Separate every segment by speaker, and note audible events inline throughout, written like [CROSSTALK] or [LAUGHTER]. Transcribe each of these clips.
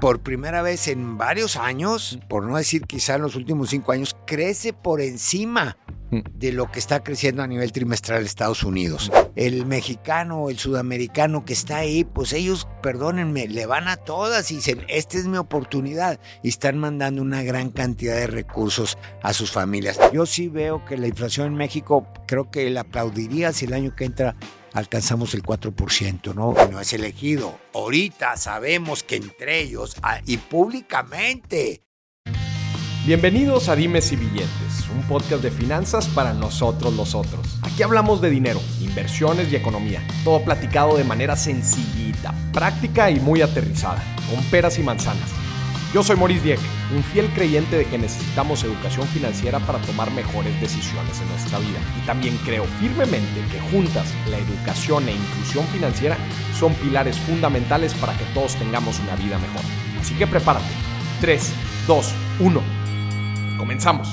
Speaker 1: por primera vez en varios años, por no decir quizá en los últimos cinco años, crece por encima
Speaker 2: Mm.
Speaker 1: de lo que está creciendo a nivel trimestral Estados Unidos. El mexicano, el sudamericano que está ahí, pues ellos, perdónenme, le van a todas y dicen, esta es mi oportunidad y están mandando una gran cantidad de recursos a sus familias. Yo sí veo que la inflación en México, creo que le aplaudiría si el año que entra alcanzamos el 4%, ¿no? No es elegido. Ahorita sabemos que entre ellos ah, y públicamente
Speaker 2: Bienvenidos a Dimes y Billetes, un podcast de finanzas para nosotros los otros. Aquí hablamos de dinero, inversiones y economía, todo platicado de manera sencillita, práctica y muy aterrizada, con peras y manzanas. Yo soy Maurice Dieck, un fiel creyente de que necesitamos educación financiera para tomar mejores decisiones en nuestra vida. Y también creo firmemente que juntas la educación e inclusión financiera son pilares fundamentales para que todos tengamos una vida mejor. Así que prepárate. 3, 2, 1. Comenzamos.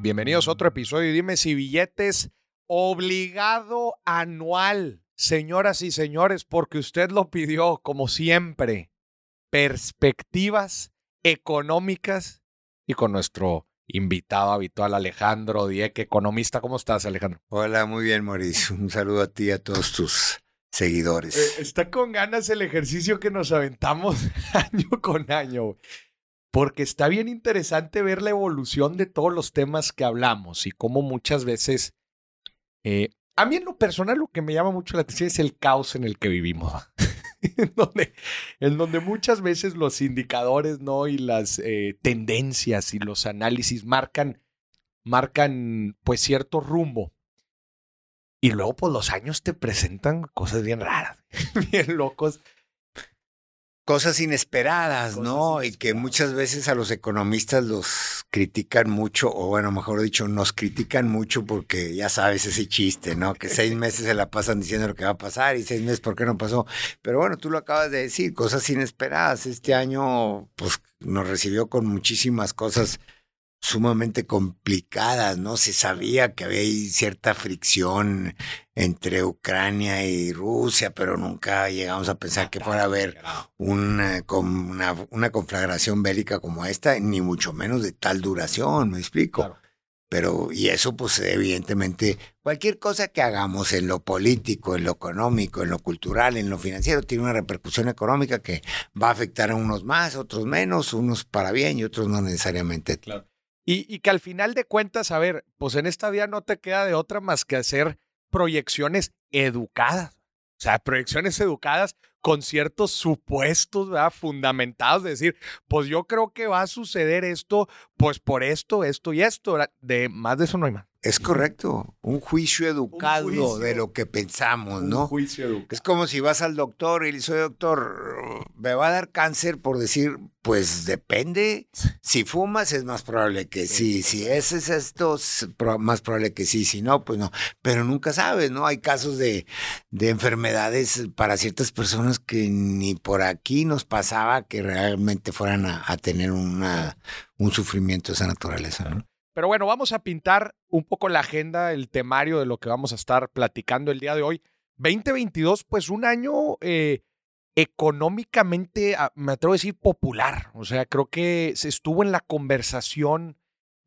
Speaker 2: Bienvenidos a otro episodio Dime si billetes obligado anual. Señoras y señores, porque usted lo pidió, como siempre, perspectivas económicas y con nuestro invitado habitual Alejandro Dieck, economista. ¿Cómo estás, Alejandro?
Speaker 1: Hola, muy bien, Mauricio. Un saludo a ti y a todos tus seguidores.
Speaker 2: Eh, está con ganas el ejercicio que nos aventamos [LAUGHS] año con año, porque está bien interesante ver la evolución de todos los temas que hablamos y cómo muchas veces, eh, a mí en lo personal lo que me llama mucho la atención es el caos en el que vivimos. [LAUGHS] [LAUGHS] en, donde, en donde muchas veces los indicadores ¿no? y las eh, tendencias y los análisis marcan, marcan pues cierto rumbo. Y luego, pues los años te presentan cosas bien raras, [LAUGHS] bien locos.
Speaker 1: Cosas inesperadas,
Speaker 2: Cosas
Speaker 1: ¿no? Y que muchas veces a los economistas los critican mucho, o bueno, mejor dicho, nos critican mucho porque ya sabes ese chiste, ¿no? Que seis [LAUGHS] meses se la pasan diciendo lo que va a pasar y seis meses por qué no pasó. Pero bueno, tú lo acabas de decir, cosas inesperadas. Este año, pues, nos recibió con muchísimas cosas sumamente complicadas, ¿no? Se sabía que había cierta fricción entre Ucrania y Rusia, pero nunca llegamos a pensar que fuera a haber una, una, una conflagración bélica como esta, ni mucho menos de tal duración, ¿me explico?
Speaker 2: Claro.
Speaker 1: Pero, y eso, pues, evidentemente, cualquier cosa que hagamos en lo político, en lo económico, en lo cultural, en lo financiero, tiene una repercusión económica que va a afectar a unos más, otros menos, unos para bien y otros no necesariamente.
Speaker 2: Claro. Y, y que al final de cuentas, a ver, pues en esta vida no te queda de otra más que hacer proyecciones educadas. O sea, proyecciones educadas con ciertos supuestos ¿verdad? fundamentados de decir, pues yo creo que va a suceder esto, pues por esto, esto y esto. De más de eso no hay más.
Speaker 1: Es correcto, un juicio educado
Speaker 2: juicio.
Speaker 1: de lo que pensamos,
Speaker 2: Un
Speaker 1: ¿no?
Speaker 2: juicio educado.
Speaker 1: Es como si vas al doctor y le dices, "Oye, doctor, me va a dar cáncer por decir, pues depende. Si fumas es más probable que sí. Si es, es esto, es más probable que sí. Si no, pues no. Pero nunca sabes, ¿no? Hay casos de, de enfermedades para ciertas personas que ni por aquí nos pasaba que realmente fueran a, a tener una, un sufrimiento de esa naturaleza, ¿no?
Speaker 2: Pero bueno, vamos a pintar un poco la agenda, el temario de lo que vamos a estar platicando el día de hoy. 2022, pues un año eh, económicamente, ah, me atrevo a decir, popular. O sea, creo que se estuvo en la conversación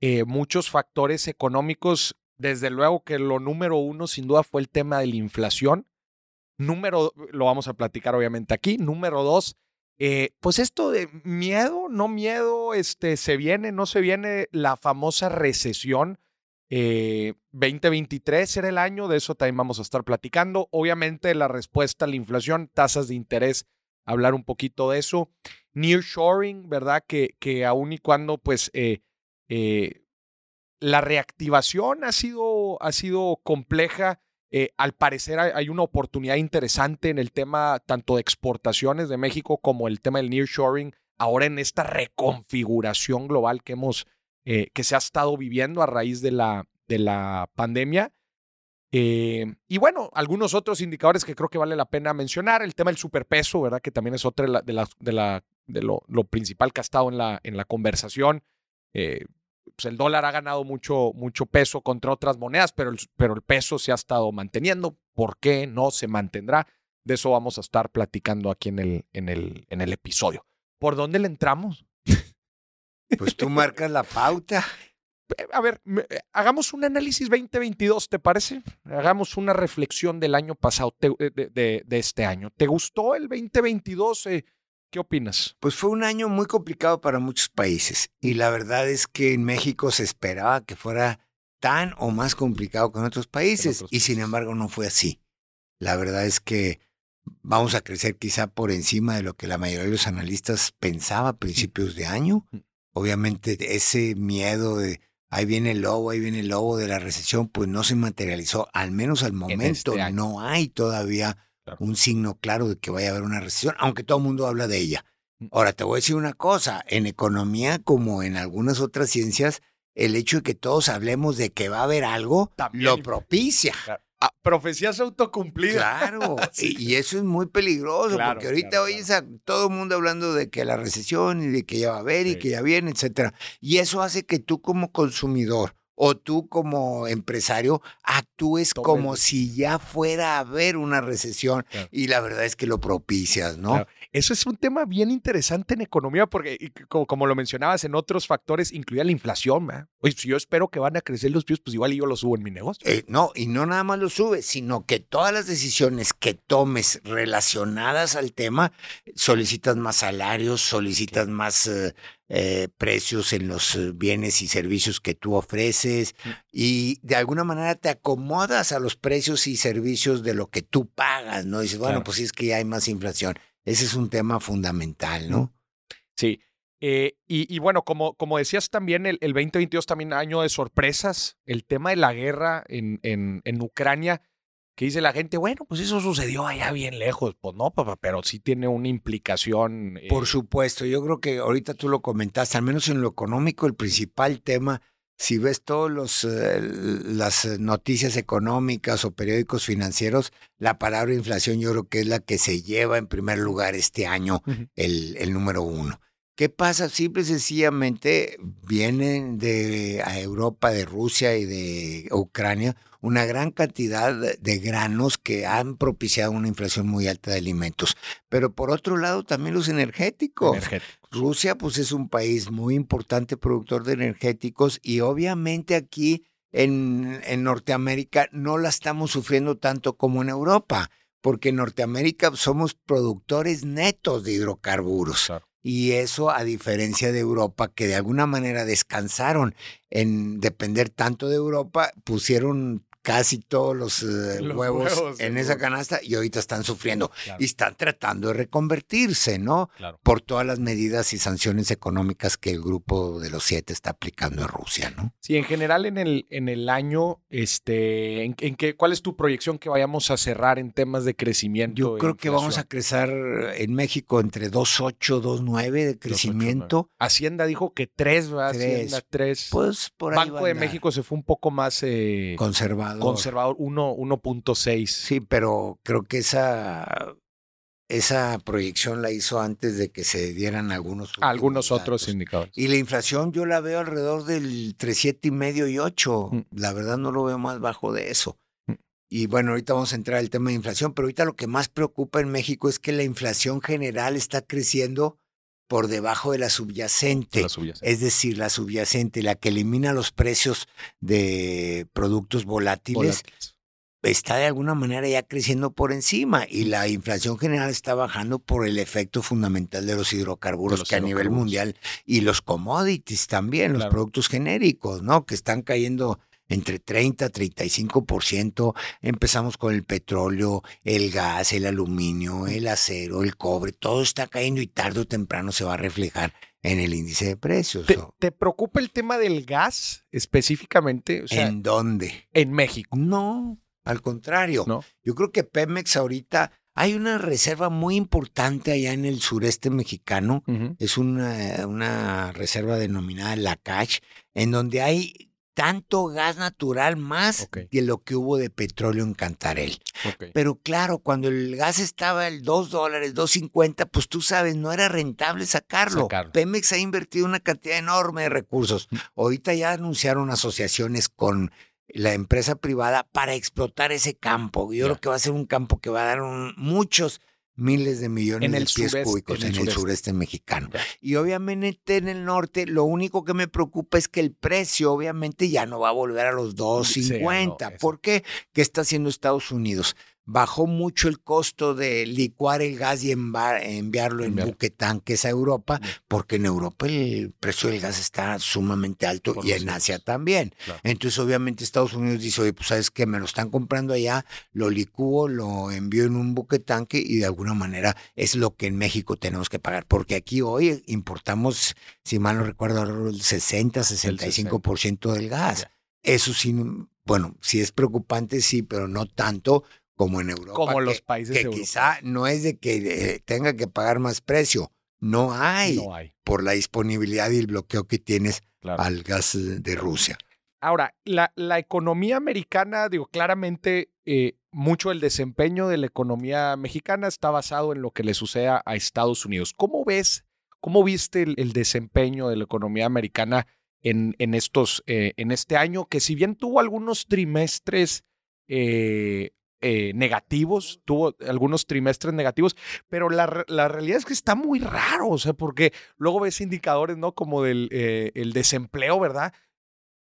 Speaker 2: eh, muchos factores económicos. Desde luego que lo número uno, sin duda, fue el tema de la inflación. Número, lo vamos a platicar obviamente aquí. Número dos, eh, pues esto de miedo, no miedo, este, se viene, no se viene la famosa recesión. Eh, 2023 era el año, de eso también vamos a estar platicando. Obviamente la respuesta a la inflación, tasas de interés, hablar un poquito de eso. Nearshoring, ¿verdad? Que, que aun y cuando pues eh, eh, la reactivación ha sido, ha sido compleja, eh, al parecer hay, una oportunidad interesante en el tema tanto de exportaciones de México como el tema del nearshoring, ahora en esta reconfiguración global que hemos, eh, que se ha estado viviendo a raíz de la, de la pandemia. Eh, y bueno, algunos otros indicadores que creo que vale la pena mencionar, el tema del superpeso, ¿verdad? Que también es otra de, la, de, la, de, la, de lo, principal que ha estado en la, en la conversación. Pues el dólar ha ganado mucho, mucho peso contra otras monedas, pero el, pero el peso se ha estado manteniendo. ¿Por qué no se mantendrá? De eso vamos a estar platicando aquí en el, en el, en el episodio. ¿Por dónde le entramos? [LAUGHS]
Speaker 1: Pues tú marcas la pauta.
Speaker 2: A ver, eh, hagamos un análisis 2022, ¿te parece? Hagamos una reflexión del año pasado, de, de, este año. ¿Te gustó el 2022? Eh, ¿Qué opinas?
Speaker 1: Pues fue un año muy complicado para muchos países y la verdad es que en México se esperaba que fuera tan o más complicado que en otros países y sin embargo no fue así. La verdad es que vamos a crecer quizá por encima de lo que la mayoría de los analistas pensaba a principios de año. Mm. Obviamente ese miedo de ahí viene el lobo, ahí viene el lobo de la recesión, pues no se materializó, al menos al momento este no hay todavía un signo claro de que vaya a haber una recesión, aunque todo el mundo habla de ella. Mm. Ahora, te voy a decir una cosa, en economía como en algunas otras ciencias, el hecho de que todos hablemos de que va a haber algo lo propicia.
Speaker 2: Ah, profecías autocumplidas.
Speaker 1: Claro, [LAUGHS] y, eso es muy peligroso, porque ahorita oyes a todo el mundo hablando de que la recesión y de que ya va a haber y que ya viene, etcétera. Y eso hace que tú como consumidor o tú como empresario actúes como si ya fuera a haber una recesión y la verdad es que lo propicias, ¿no?
Speaker 2: Eso es un tema bien interesante en economía porque, como, lo mencionabas, en otros factores incluía la inflación. Oye, si yo espero que van a crecer los precios, pues igual yo lo subo en mi negocio.
Speaker 1: Eh, no, y no nada más lo subes, sino que todas las decisiones que tomes relacionadas al tema, solicitas más salarios, solicitas más eh, eh, precios en los bienes y servicios que tú ofreces mm. y de alguna manera te acomodas a los precios y servicios de lo que tú pagas, ¿no? Dices, bueno, pues sí es que ya hay más inflación. Ese es un tema fundamental, ¿no?
Speaker 2: Sí. Eh, y, bueno, como, como decías también, el, el, 2022 también año de sorpresas. El tema de la guerra en, en, en, Ucrania, que dice la gente, bueno, pues eso sucedió allá bien lejos. Pues no, papá, pero sí tiene una implicación.
Speaker 1: Por eh supuesto, yo creo que ahorita tú lo comentaste, al menos en lo económico, el principal tema si ves todas eh, las noticias económicas o periódicos financieros, la palabra inflación yo creo que es la que se lleva en primer lugar este año, el, el, número uno. ¿Qué pasa? Simple y sencillamente vienen de Europa, de Rusia y de Ucrania una gran cantidad de granos que han propiciado una inflación muy alta de alimentos. Pero por otro lado, también los energéticos. Rusia, pues es un país muy importante productor de energéticos y obviamente aquí en, en Norteamérica no la estamos sufriendo tanto como en Europa, porque en Norteamérica somos productores netos de hidrocarburos. Y eso a diferencia de Europa, que de alguna manera descansaron en depender tanto de Europa, pusieron casi todos los, eh, huevos, en esa canasta y ahorita están sufriendo y están tratando de reconvertirse, ¿no? Por todas las medidas y sanciones económicas que el grupo de los siete está aplicando en Rusia, ¿no?
Speaker 2: Sí, en general en el, en el año, este, ¿en, qué, ¿cuál es tu proyección que vayamos a cerrar en temas de crecimiento?
Speaker 1: Yo creo que vamos a crecer en México entre 2.8, 2.9 de crecimiento.
Speaker 2: Hacienda dijo que 3, ¿verdad? Hacienda 3.
Speaker 1: Pues por ahí
Speaker 2: Banco de México se fue un poco más... Eh,
Speaker 1: conservado
Speaker 2: conservador. 1.6.
Speaker 1: Sí, pero creo que esa, esa proyección la hizo antes de que se dieran algunos
Speaker 2: algunos otros indicadores.
Speaker 1: Y la inflación yo la veo alrededor del 3.7 y medio y 8. Mm. La verdad no lo veo más bajo de eso. Mm. Y bueno, ahorita vamos a entrar al tema de inflación, pero ahorita lo que más preocupa en México es que la inflación general está creciendo por debajo de la subyacente, Es decir, la subyacente, la que elimina los precios de productos volátiles, está de alguna manera ya creciendo por encima y la inflación general está bajando por el efecto fundamental de los hidrocarburos que a nivel mundial y los commodities también, los productos genéricos, ¿no? Que están cayendo entre 30 y 35%. Empezamos con el petróleo, el gas, el aluminio, el acero, el cobre, todo está cayendo y tarde o temprano se va a reflejar en el índice de precios.
Speaker 2: ¿Te, preocupa el tema del gas específicamente?
Speaker 1: ¿En dónde?
Speaker 2: En México.
Speaker 1: No, al contrario. Yo creo que Pemex ahorita hay una reserva muy importante allá en el sureste mexicano. Es una, una reserva denominada La Cache, en donde hay tanto gas natural más que lo que hubo de petróleo en Cantarel. Pero claro, cuando el gas estaba el 2 dólares, 2.50, pues tú sabes, no era rentable sacarlo. Pemex ha invertido una cantidad enorme de recursos. Mm. Ahorita ya anunciaron asociaciones con la empresa privada para explotar ese campo. Yo creo que va a ser un campo que va a dar muchos miles de millones de pies cúbicos en el, sureste. mexicano. Y obviamente en el norte lo único que me preocupa es que el precio obviamente ya no va a volver a los 2.50. ¿Por qué? ¿Qué está haciendo Estados Unidos? Bajó mucho el costo de licuar el gas y enviarlo en buque tanques a Europa, porque en Europa el precio del gas está sumamente alto y en Asia también. Entonces, obviamente, Estados Unidos dice, oye, pues sabes que me lo están comprando allá, lo licúo, lo envío en un buque tanque y de alguna manera es lo que en México tenemos que pagar, porque aquí hoy importamos, si mal no recuerdo, el 60, 65% del gas. Eso sí, bueno, sí es preocupante, sí, pero no tanto como en Europa.
Speaker 2: Como los países
Speaker 1: que quizá no es de que eh, tenga que pagar más precio. No hay, no hay. Por la disponibilidad y el bloqueo que tienes al gas de Rusia.
Speaker 2: Ahora, la, la economía americana, digo, claramente eh, mucho el desempeño de la economía mexicana está basado en lo que le suceda a Estados Unidos. ¿Cómo ves, cómo viste el, desempeño de la economía americana en, en estos, eh, en este año, que si bien tuvo algunos trimestres eh, eh, negativos, tuvo algunos trimestres negativos, pero la, realidad es que está muy raro, o sea, porque luego ves indicadores, ¿no? Como del eh, el desempleo, ¿verdad?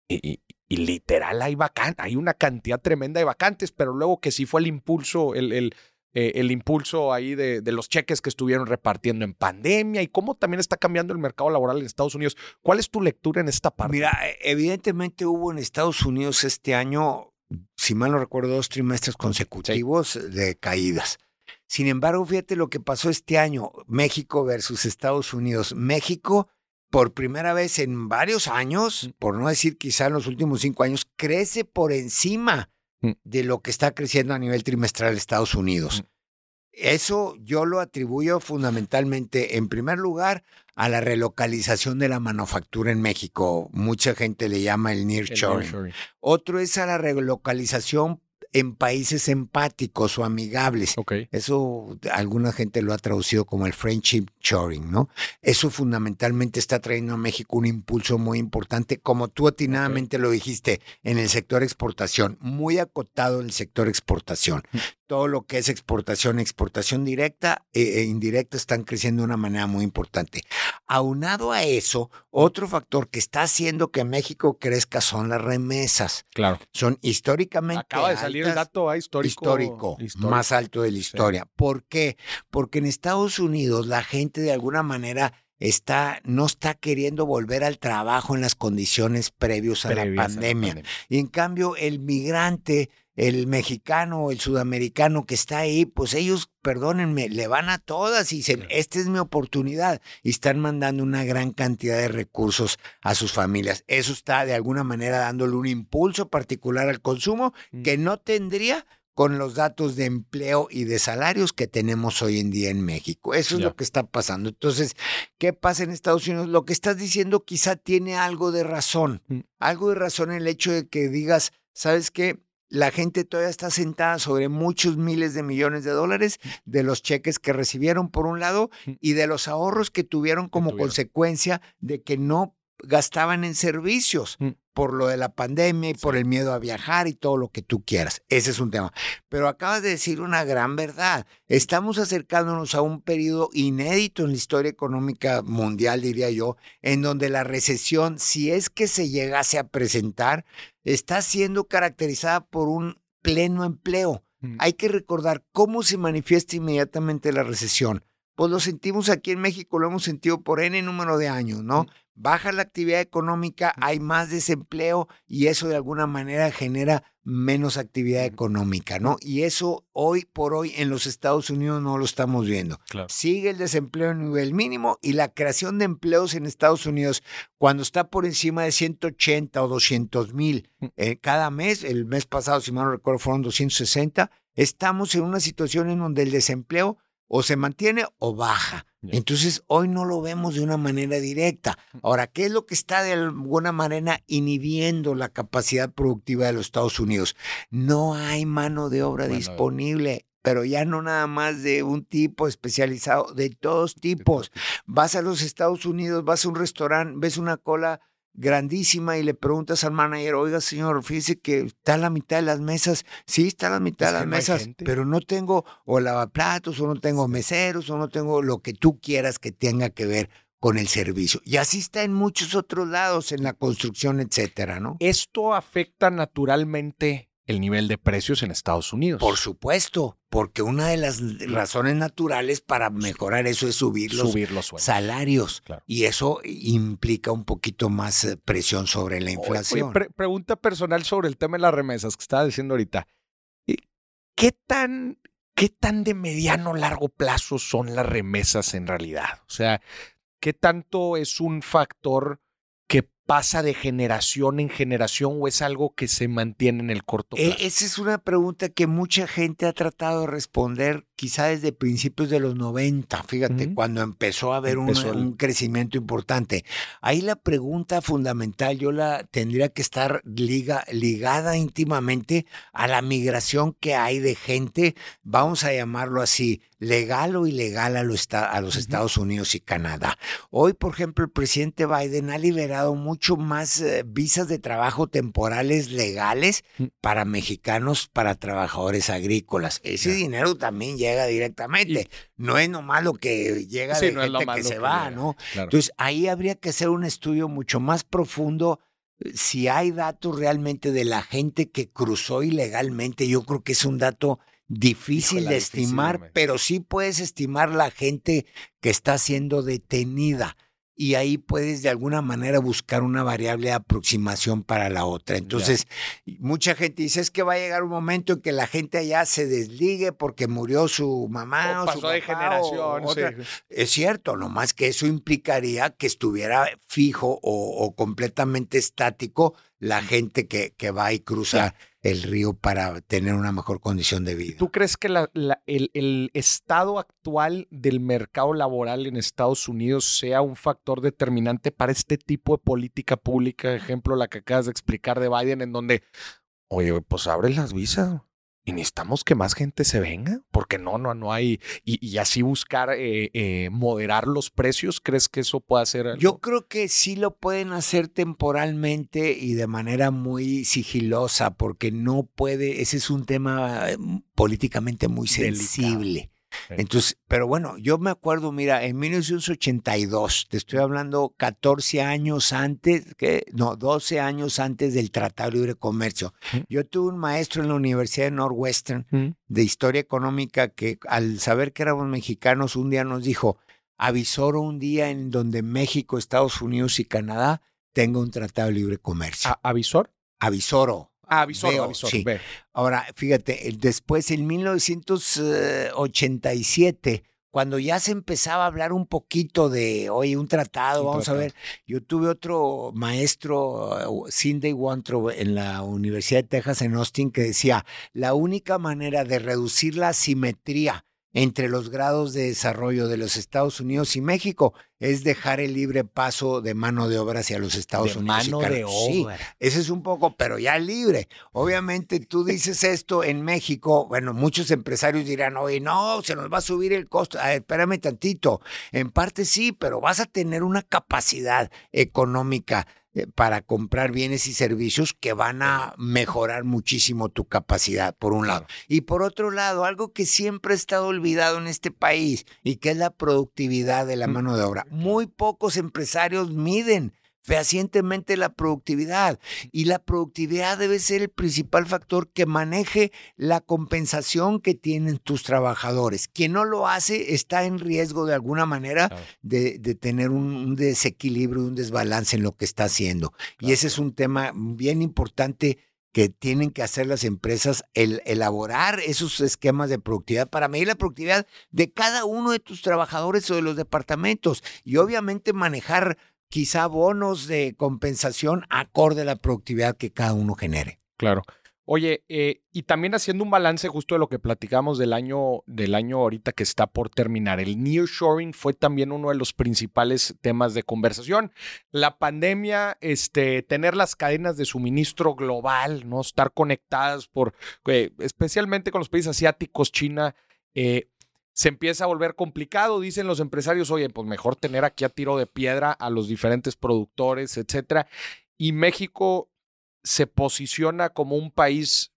Speaker 2: Y, literal hay vacante, hay una cantidad tremenda de vacantes, pero luego que sí fue el impulso, el, el, eh, el impulso ahí de, de, los cheques que estuvieron repartiendo en pandemia y cómo también está cambiando el mercado laboral en Estados Unidos. ¿Cuál es tu lectura en esta parte?
Speaker 1: Mira, evidentemente hubo en Estados Unidos este año si mal no recuerdo, dos trimestres consecutivos de caídas. Sin embargo, fíjate lo que pasó este año, México versus Estados Unidos. México, por primera vez en varios años, por no decir quizá en los últimos cinco años, crece por encima mm. de lo que está creciendo a nivel trimestral Estados Unidos. Eso yo lo atribuyo fundamentalmente, en primer lugar, a la relocalización de la manufactura en México. Mucha gente le llama el nearshoring. Otro es a la relocalización en países empáticos o amigables. Eso alguna gente lo ha traducido como el friendship shoring, ¿no? Eso fundamentalmente está trayendo a México un impulso muy importante, como tú atinadamente lo dijiste, en el sector exportación, muy acotado el sector exportación. Mm todo lo que es exportación, exportación directa e, indirecta están creciendo de una manera muy importante. Aunado a eso, otro factor que está haciendo que México crezca son las remesas.
Speaker 2: Claro.
Speaker 1: Son históricamente.
Speaker 2: Acaba de salir el dato
Speaker 1: histórico, histórico, más alto de la historia. ¿Por qué? Porque en Estados Unidos la gente de alguna manera está, no está queriendo volver al trabajo en las condiciones previos a, la, pandemia. Y en cambio, el migrante el mexicano o el sudamericano que está ahí, pues ellos, perdónenme, le van a todas y dicen, esta es mi oportunidad y están mandando una gran cantidad de recursos a sus familias. Eso está de alguna manera dándole un impulso particular al consumo mm. que no tendría con los datos de empleo y de salarios que tenemos hoy en día en México. Eso es lo que está pasando. Entonces, ¿qué pasa en Estados Unidos? Lo que estás diciendo quizá tiene algo de razón, mm. algo de razón en el hecho de que digas, ¿sabes qué? La gente todavía está sentada sobre muchos miles de millones de dólares de los cheques que recibieron por un lado y de los ahorros que tuvieron como consecuencia de que no gastaban en servicios mm. por lo de la pandemia y por el miedo a viajar y todo lo que tú quieras. Ese es un tema. Pero acabas de decir una gran verdad. Estamos acercándonos a un periodo inédito en la historia económica mundial, diría yo, en donde la recesión, si es que se llegase a presentar, está siendo caracterizada por un pleno empleo. Mm. Hay que recordar cómo se manifiesta inmediatamente la recesión. Pues lo sentimos aquí en México, lo hemos sentido por N número de años, ¿no? Baja la actividad económica, hay más desempleo y eso de alguna manera genera menos actividad económica, ¿no? Y eso hoy por hoy en los Estados Unidos no lo estamos viendo. Sigue el desempleo en nivel mínimo y la creación de empleos en Estados Unidos cuando está por encima de 180 o 200 mil mm. eh, cada mes, el mes pasado, si mal no recuerdo, fueron 260, estamos en una situación en donde el desempleo o se mantiene o baja. Entonces, hoy no lo vemos de una manera directa. Ahora, ¿qué es lo que está de alguna manera inhibiendo la capacidad productiva de los Estados Unidos? No hay mano de obra disponible pero ya no nada más de un tipo especializado, de todos tipos. Vas a los Estados Unidos, vas a un restaurante, ves una cola grandísima y le preguntas al manager, oiga señor, fíjese que está la mitad de las mesas, sí está la mitad de las mesas, pero no tengo o lavaplatos o no tengo meseros o no tengo lo que tú quieras que tenga que ver con el servicio. Y así está en muchos otros lados, en la construcción, etcétera, ¿no?
Speaker 2: Esto afecta naturalmente el nivel de precios en Estados Unidos.
Speaker 1: Por supuesto, porque una de las razones naturales para mejorar eso es subir los, salarios. Y eso implica un poquito más eh, presión sobre la inflación.
Speaker 2: pregunta personal sobre el tema de las remesas que estaba diciendo ahorita. ¿Qué tan, ¿Qué tan de mediano largo plazo son las remesas en realidad? O sea, ¿qué tanto es un factor pasa de generación en generación o es algo que se mantiene en el corto
Speaker 1: e, plazo? esa es una pregunta que mucha gente ha tratado de responder quizá desde principios de los 90, fíjate, cuando empezó a haber un, crecimiento importante. Ahí la pregunta fundamental yo la tendría que estar ligada íntimamente a la migración que hay de gente, vamos a llamarlo así, legal o ilegal a, a los Estados Unidos y Canadá. Hoy, por ejemplo, el presidente Biden ha liberado mucho más eh, visas de trabajo temporales legales mm. para mexicanos, para trabajadores agrícolas. Ese dinero también llega directamente. no es nomás lo que llega de gente que se va, ¿no? Entonces, ahí habría que hacer un estudio mucho más profundo eh, si hay datos realmente de la gente que cruzó ilegalmente, yo creo que es un dato difícil de estimar, pero sí puedes estimar la gente que está siendo detenida y ahí puedes de alguna manera buscar una variable de aproximación para la otra. Entonces, mucha gente dice, es que va a llegar un momento en que la gente allá se desligue porque murió su mamá o, su
Speaker 2: de generación.
Speaker 1: Es cierto, nomás que eso implicaría que estuviera fijo o, completamente estático la gente que, que va y cruza el río para tener una mejor condición de vida.
Speaker 2: ¿Tú crees que el, estado actual del mercado laboral en Estados Unidos sea un factor determinante para este tipo de política pública? Ejemplo, la que acabas de explicar de Biden, en donde, oye, pues abre las visas y necesitamos que más gente se venga, porque no, no, no hay, y, así buscar eh, eh, moderar los precios, ¿crees que eso puede hacer?
Speaker 1: Yo creo que sí lo pueden hacer temporalmente y de manera muy sigilosa, porque no puede, ese es un tema eh, políticamente muy sensible. Entonces, pero bueno, yo me acuerdo, mira, en 1982, te estoy hablando 14 años antes, que no, 12 años antes del Tratado de Libre Comercio. Yo tuve un maestro en la Universidad de Northwestern de Historia Económica que al saber que éramos mexicanos, un día nos dijo, avisoro un día en donde México, Estados Unidos y Canadá tenga un Tratado de Libre Comercio.
Speaker 2: ¿Avisor?
Speaker 1: Avisoro.
Speaker 2: Ah, avisor,
Speaker 1: sí. Ahora, fíjate, después en 1987, cuando ya se empezaba a hablar un poquito de, oye, un tratado, vamos a ver, yo tuve otro maestro, Cindy Wantro, en la Universidad de Texas en Austin, que decía, la única manera de reducir la asimetría entre los grados de desarrollo de los Estados Unidos y México es dejar el libre paso de mano de obra hacia los Estados Unidos.
Speaker 2: Mano de obra.
Speaker 1: ese es un poco, pero ya libre. Obviamente tú dices esto en México, bueno, muchos empresarios dirán, oye, no, se nos va a subir el costo. espérame tantito. En parte sí, pero vas a tener una capacidad económica para comprar bienes y servicios que van a mejorar muchísimo tu capacidad, por un lado. Y por otro lado, algo que siempre ha estado olvidado en este país y que es la productividad de la mm, mano de obra. Muy pocos empresarios miden fehacientemente la productividad. Y la productividad debe ser el principal factor que maneje la compensación que tienen tus trabajadores. Quien no lo hace está en riesgo de alguna manera de, tener un, desequilibrio, un desbalance en lo que está haciendo. Y ese es un tema bien importante que tienen que hacer las empresas, el elaborar esos esquemas de productividad para medir la productividad de cada uno de tus trabajadores o de los departamentos y obviamente manejar quizá bonos de compensación acorde a la productividad que cada uno genere.
Speaker 2: Claro. Oye, eh, y también haciendo un balance justo de lo que platicamos del año, del año ahorita que está por terminar. El nearshoring fue también uno de los principales temas de conversación. La pandemia, este, tener las cadenas de suministro global, ¿no? Estar conectadas por, eh, especialmente con los países asiáticos, China, eh, se empieza a volver complicado. Dicen los empresarios, oye, pues mejor tener aquí a tiro de piedra a los diferentes productores, etcétera. Y México se posiciona como un país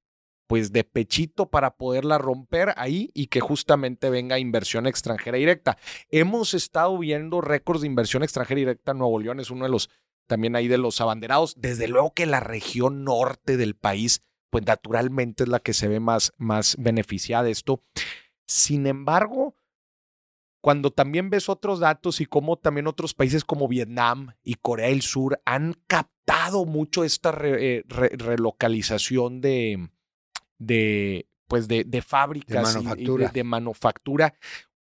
Speaker 2: pues de pechito para poderla romper ahí y que justamente venga inversión extranjera directa. Hemos estado viendo récords de inversión extranjera directa. Nuevo León es uno de los también ahí de los abanderados. Desde luego que la región norte del país, pues naturalmente es la que se ve más, más beneficiada de esto. Sin embargo, cuando también ves otros datos y cómo también otros países como Vietnam y Corea del Sur han captado mucho esta eh, relocalización de, de, pues de, de fábricas
Speaker 1: de manufactura.
Speaker 2: Y, de, manufactura.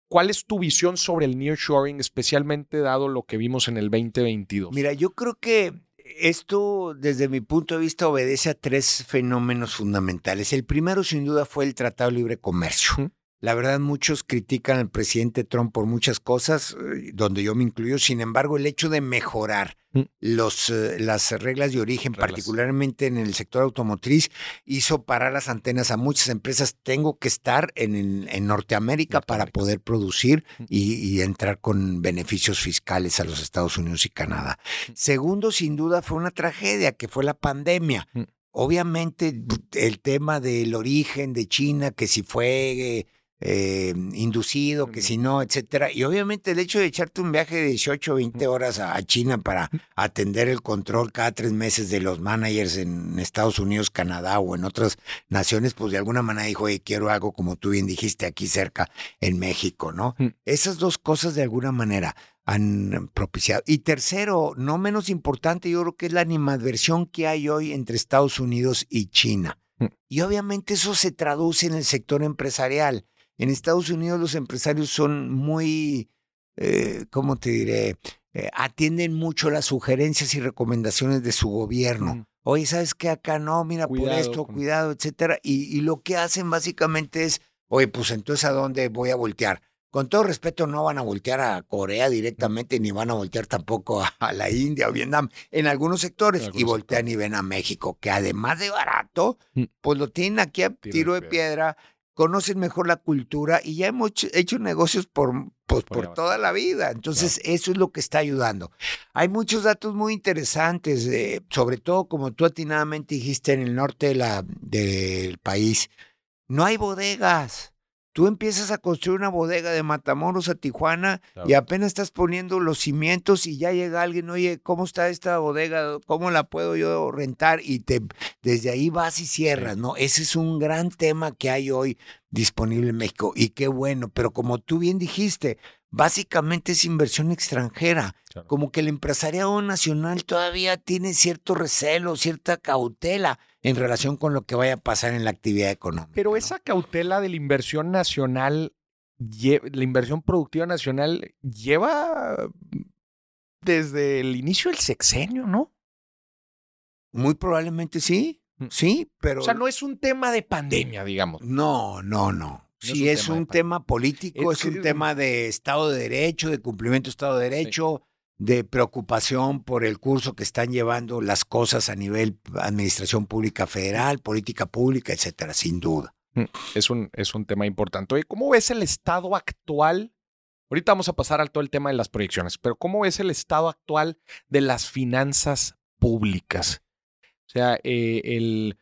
Speaker 2: ¿Cuál es tu visión sobre el nearshoring, especialmente dado lo que vimos en el 2022?
Speaker 1: Mira, yo creo que esto, desde mi punto de vista, obedece a tres fenómenos fundamentales. El primero, sin duda, fue el Tratado de Libre Comercio. La verdad, muchos critican al presidente Trump por muchas cosas, eh, donde yo me incluyo. Sin embargo, el hecho de mejorar mm. los, eh, las reglas de origen, particularmente en el sector automotriz, hizo parar las antenas a muchas empresas. Tengo que estar en, en Norteamérica, para poder producir mm. y, entrar con beneficios fiscales a los Estados Unidos y Canadá. Mm. Segundo, sin duda, fue una tragedia, que fue la pandemia. Obviamente, el tema del origen de China, que si fue eh, inducido, que si no, etcétera. Y obviamente el hecho de echarte un viaje de 18 o 20 horas a, China para atender el control cada tres meses de los managers en Estados Unidos, Canadá o en otras naciones, pues de alguna manera dijo, oye, quiero algo como tú bien dijiste aquí cerca en México, ¿no? Esas dos cosas de alguna manera han propiciado. Y tercero, no menos importante, yo creo que es la animadversión que hay hoy entre Estados Unidos y China. Y obviamente eso se traduce en el sector empresarial. En Estados Unidos los empresarios son muy, eh, ¿cómo te diré? Eh, atienden mucho las sugerencias y recomendaciones de su gobierno. Oye, ¿sabes qué? Acá no, mira, por esto, cuidado, etcétera. Y, lo que hacen básicamente es, oye, pues entonces ¿a dónde voy a voltear? Con todo respeto, no van a voltear a Corea directamente, ni van a voltear tampoco a, la India o Vietnam, en algunos sectores, y voltean y ven a México, que además de barato, mm. pues lo tienen aquí a tiro de piedra conocen mejor la cultura y ya hemos hecho negocios por, pues, por, toda la vida. Entonces, eso es lo que está ayudando. Hay muchos datos muy interesantes, sobre todo como tú atinadamente dijiste en el norte de la, del país. No hay bodegas. Tú empiezas a construir una bodega de Matamoros a Tijuana y apenas estás poniendo los cimientos y ya llega alguien, oye, ¿cómo está esta bodega? ¿Cómo la puedo yo rentar? Y te, desde ahí vas y cierras, ¿no? Ese es un gran tema que hay hoy disponible en México y qué bueno, pero como tú bien dijiste, básicamente es inversión extranjera. Como que el empresariado nacional todavía tiene cierto recelo, cierta cautela en relación con lo que vaya a pasar en la actividad económica.
Speaker 2: Pero esa cautela de la inversión nacional, la inversión productiva nacional, lleva desde el inicio del sexenio, ¿no?
Speaker 1: Muy probablemente sí, mm. sí, pero...
Speaker 2: O sea, no es un tema de pandemia, digamos.
Speaker 1: No, no, no. Sí, es un, tema, político, es, un tema de Estado de Derecho, de cumplimiento de Estado de Derecho, de preocupación por el curso que están llevando las cosas a nivel administración pública federal, política pública, etcétera, sin duda.
Speaker 2: Mm, es un, es un tema importante. Oye, ¿cómo ves el estado actual? Ahorita vamos a pasar al todo el tema de las proyecciones, pero ¿cómo ves el estado actual de las finanzas públicas? O sea, eh, el,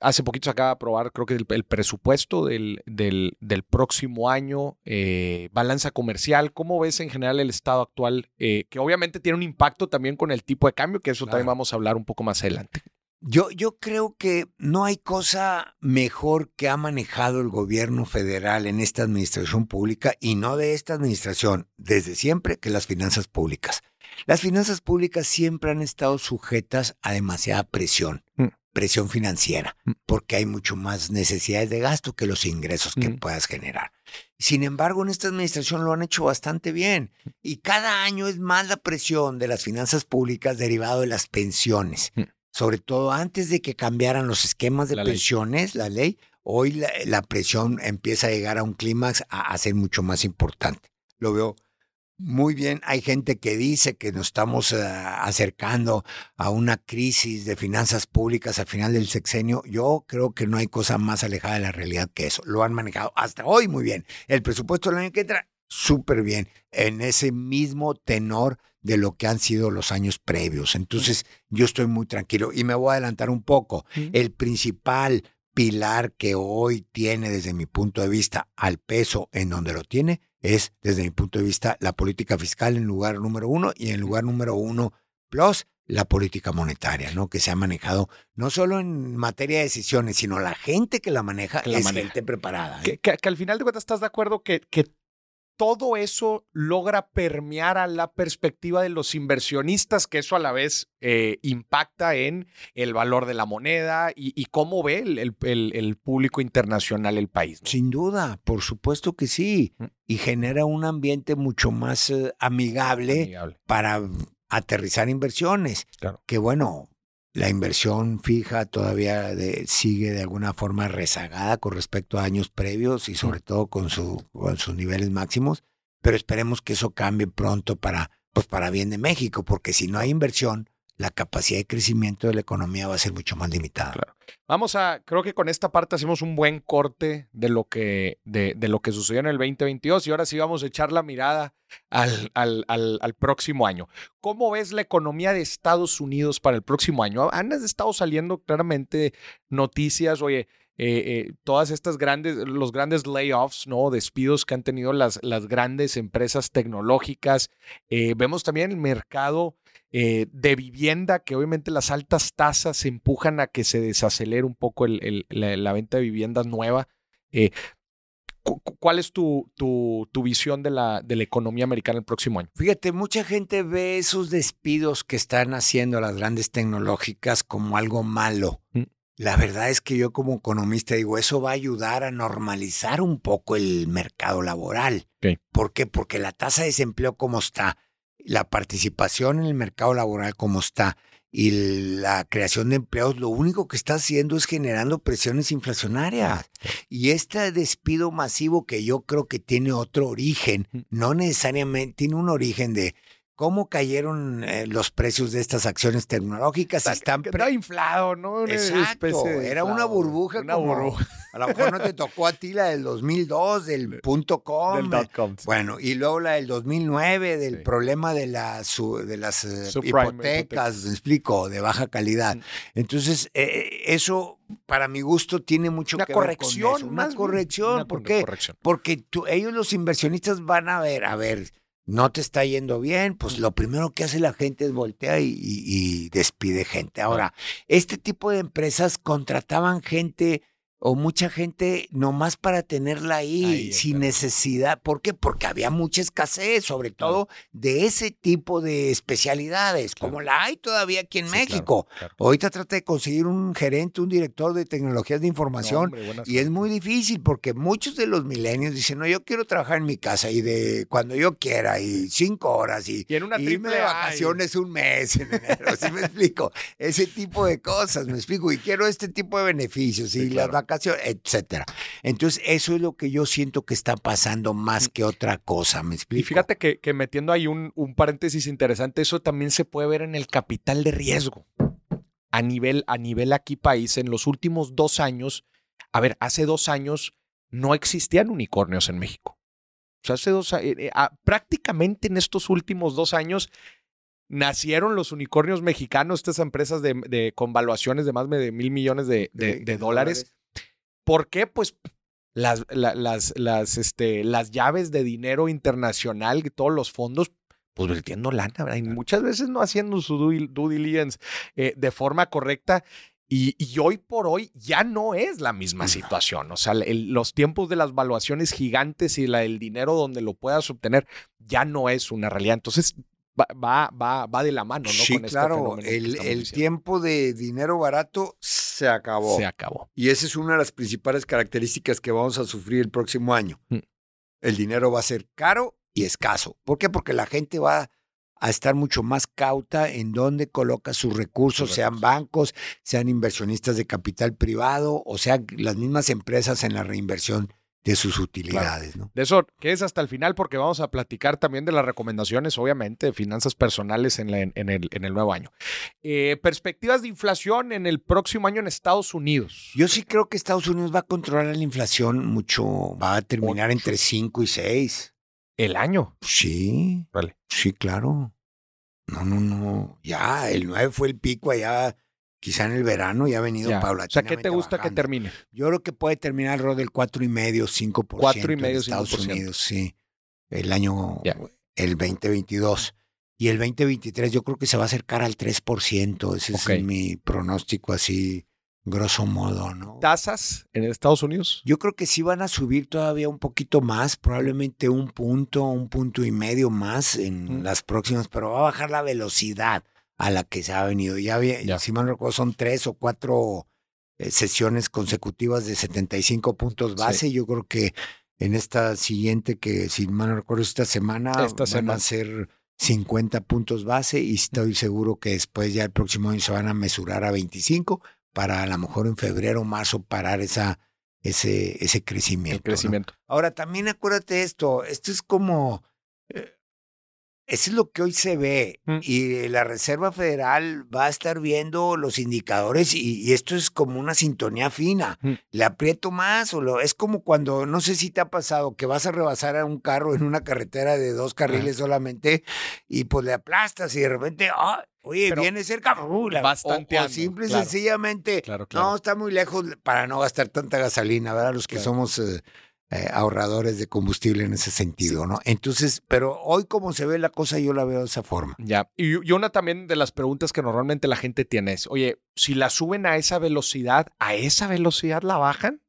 Speaker 2: hace poquito se acaba de aprobar, creo que el, presupuesto del, del, del próximo año, eh, balanza comercial. ¿Cómo ves en general el estado actual? Eh, que obviamente tiene un impacto también con el tipo de cambio, que eso también vamos a hablar un poco más adelante.
Speaker 1: Yo, yo creo que no hay cosa mejor que ha manejado el gobierno federal en esta administración pública y no de esta administración, desde siempre, que las finanzas públicas. Las finanzas públicas siempre han estado sujetas a demasiada presión. Mm presión financiera, mm. porque hay mucho más necesidades de gasto que los ingresos que mm. puedas generar. Sin embargo, en esta administración lo han hecho bastante bien y cada año es más la presión de las finanzas públicas derivado de las pensiones. Mm. Sobre todo antes de que cambiaran los esquemas de pensiones, la ley, hoy la, presión empieza a llegar a un clímax a, a ser mucho más importante. Lo veo muy bien, hay gente que dice que nos estamos eh, acercando a una crisis de finanzas públicas al final del sexenio. Yo creo que no hay cosa más alejada de la realidad que eso. Lo han manejado hasta hoy muy bien. El presupuesto del año que entra, súper bien, en ese mismo tenor de lo que han sido los años previos. Entonces, yo estoy muy tranquilo y me voy a adelantar un poco. El principal pilar que hoy tiene desde mi punto de vista al peso en donde lo tiene es, desde mi punto de vista, la política fiscal en lugar número uno y en lugar número uno, plus la política monetaria, ¿no? Que se ha manejado no solo en materia de decisiones, sino la gente que la maneja es gente preparada.
Speaker 2: ¿eh? Que, al final de cuentas estás de acuerdo que, que todo eso logra permear a la perspectiva de los inversionistas, que eso a la vez eh, impacta en el valor de la moneda y, cómo ve el, público internacional el país.
Speaker 1: Sin duda, por supuesto que sí. Mm. Y genera un ambiente mucho más eh, amigable, para aterrizar inversiones. Claro. Que bueno, la inversión fija todavía sigue de alguna forma rezagada con respecto a años previos y sobre todo con, su, con sus niveles máximos, pero esperemos que eso cambie pronto para, pues para bien de México, porque si no hay inversión, la capacidad de crecimiento de la economía va a ser mucho más limitada.
Speaker 2: Vamos a, creo que con esta parte hacemos un buen corte de lo que, de, de lo que sucedió en el 2022 y ahora sí vamos a echar la mirada al, al, al, próximo año. ¿Cómo ves la economía de Estados Unidos para el próximo año? Han estado saliendo claramente noticias, oye, eh, eh, todas estas grandes, los grandes layoffs, ¿no? Despidos que han tenido las, las grandes empresas tecnológicas. Eh, vemos también el mercado de vivienda, que obviamente las altas tasas empujan a que se desacelere un poco la, venta de viviendas nueva. ¿Cuál es tu, tu, visión de la, de la economía americana el próximo año?
Speaker 1: Fíjate, mucha gente ve esos despidos que están haciendo las grandes tecnológicas como algo malo. La verdad es que yo como economista digo, eso va a ayudar a normalizar un poco el mercado laboral. ¿Por qué? Porque la tasa de desempleo como está, la participación en el mercado laboral como está y la creación de empleos, lo único que está haciendo es generando presiones inflacionarias. Y este despido masivo que yo creo que tiene otro origen, no necesariamente tiene un origen de cómo cayeron eh, los precios de estas acciones tecnológicas.
Speaker 2: Están Está inflado, ¿no?
Speaker 1: Exacto, era una burbuja. Una burbuja. A lo mejor no te [LAUGHS] tocó a ti la del 2002, del punto com. Del com Bueno, y luego la del 2009, del problema de, la, de las eh, hipotecas, me explico, de baja calidad. Mm. Entonces, eh, eso para mi gusto tiene mucho que ver con eso. Una corrección. ¿Por qué? Porque ellos los inversionistas van a ver, a ver, no te está yendo bien, pues lo primero que hace la gente es voltear y, despide gente. Ahora, este tipo de empresas contrataban gente o mucha gente nomás para tenerla ahí, sin necesidad. ¿Por qué? Porque había mucha escasez, sobre todo de ese tipo de especialidades, como la hay todavía aquí en México. Ahorita trata de conseguir un gerente, un director de tecnologías de información y es muy difícil porque muchos de los milenios dicen, no, yo quiero trabajar en mi casa y de cuando yo quiera y cinco horas y,
Speaker 2: en una
Speaker 1: irme de vacaciones un mes en enero, [LAUGHS] ¿sí me explico? Ese tipo de cosas, me explico, y quiero este tipo de beneficios y las vacaciones etcétera. Entonces, eso es lo que yo siento que está pasando más que otra cosa, ¿me explico?
Speaker 2: Y fíjate que, metiendo ahí un, paréntesis interesante, eso también se puede ver en el capital de riesgo. A nivel, a nivel aquí país, en los últimos dos años, a ver, hace dos años no existían unicornios en México. O sea, hace dos eh, eh, prácticamente en estos últimos dos años nacieron los unicornios mexicanos, estas empresas de, con valuaciones de más de mil millones de, dólares, ¿Por qué? Pues las, las, las, este, las llaves de dinero internacional, todos los fondos, pues vertiendo lana, Y muchas veces no haciendo su due, diligence eh, de forma correcta. Y, hoy por hoy ya no es la misma situación. O sea, los tiempos de las valuaciones gigantes y la del dinero donde lo puedas obtener ya no es una realidad. Entonces, va, va, va, de la mano, ¿no?
Speaker 1: Sí, este claro. el, el tiempo de dinero barato se acabó.
Speaker 2: Se acabó.
Speaker 1: Y esa es una de las principales características que vamos a sufrir el próximo año. Mm. El dinero va a ser caro y escaso. ¿Por qué? Porque la gente va a estar mucho más cauta en dónde coloca sus recursos, sean bancos, sean inversionistas de capital privado o sean las mismas empresas en la reinversión de sus utilidades. ¿no?
Speaker 2: De eso, que es hasta el final, porque vamos a platicar también de las recomendaciones, obviamente, de finanzas personales en, el, en el, nuevo año. Eh, perspectivas de inflación en el próximo año en Estados Unidos.
Speaker 1: Yo sí creo que Estados Unidos va a controlar la inflación mucho, va a terminar entre 5 y 6.
Speaker 2: ¿El año?
Speaker 1: Sí.
Speaker 2: Vale.
Speaker 1: Sí, claro. No, no, no. Ya, el 9 fue el pico allá quizá en el verano y ha venido paulatinamente.
Speaker 2: O sea, ¿qué te gusta que termine?
Speaker 1: Yo creo que puede terminar alrededor del 4,5, 5%. 4,5, en Estados Unidos, sí. El año, el 2022. Y el 2023 yo creo que se va a acercar al 3%. Ese es mi pronóstico así, grosso modo, ¿no?
Speaker 2: ¿Tasas en Estados Unidos?
Speaker 1: Yo creo que sí van a subir todavía un poquito más, probablemente un punto, un punto y medio más en las próximas, pero va a bajar la velocidad a la que se ha venido. Ya, había, si mal no recuerdo, son tres o cuatro eh, sesiones consecutivas de 75 puntos base. Yo creo que en esta siguiente, que si mal no recuerdo, esta semana van a ser 50 puntos base y estoy seguro que después ya el próximo año se van a mesurar a 25 para a lo mejor en febrero o marzo parar esa, ese, ese crecimiento.
Speaker 2: crecimiento.
Speaker 1: Ahora, también acuérdate esto, esto es como... Eh, eso es lo que hoy se ve mm. y la Reserva Federal va a estar viendo los indicadores y, esto es como una sintonía fina. Mm. Le aprieto más o lo es como cuando no sé si te ha pasado que vas a rebasar a un carro en una carretera de dos carriles solamente y pues le aplastas y de repente ah, Oye, viene cerca, uh,
Speaker 2: bastante
Speaker 1: o, simple y sencillamente, no, está muy lejos para no gastar tanta gasolina, ¿verdad? Los que somos eh, eh, ahorradores de combustible en ese sentido, ¿no? Entonces, pero hoy como se ve la cosa, yo la veo de esa forma.
Speaker 2: Ya, y, una también de las preguntas que normalmente la gente tiene es, oye, si la suben a esa velocidad, ¿a esa velocidad la bajan?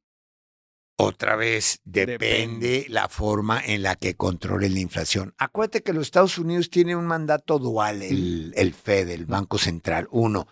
Speaker 1: Otra vez, depende, la forma en la que controlen la inflación. Acuérdate que los Estados Unidos tienen un mandato dual, el, el FED, el Banco Central. Uno,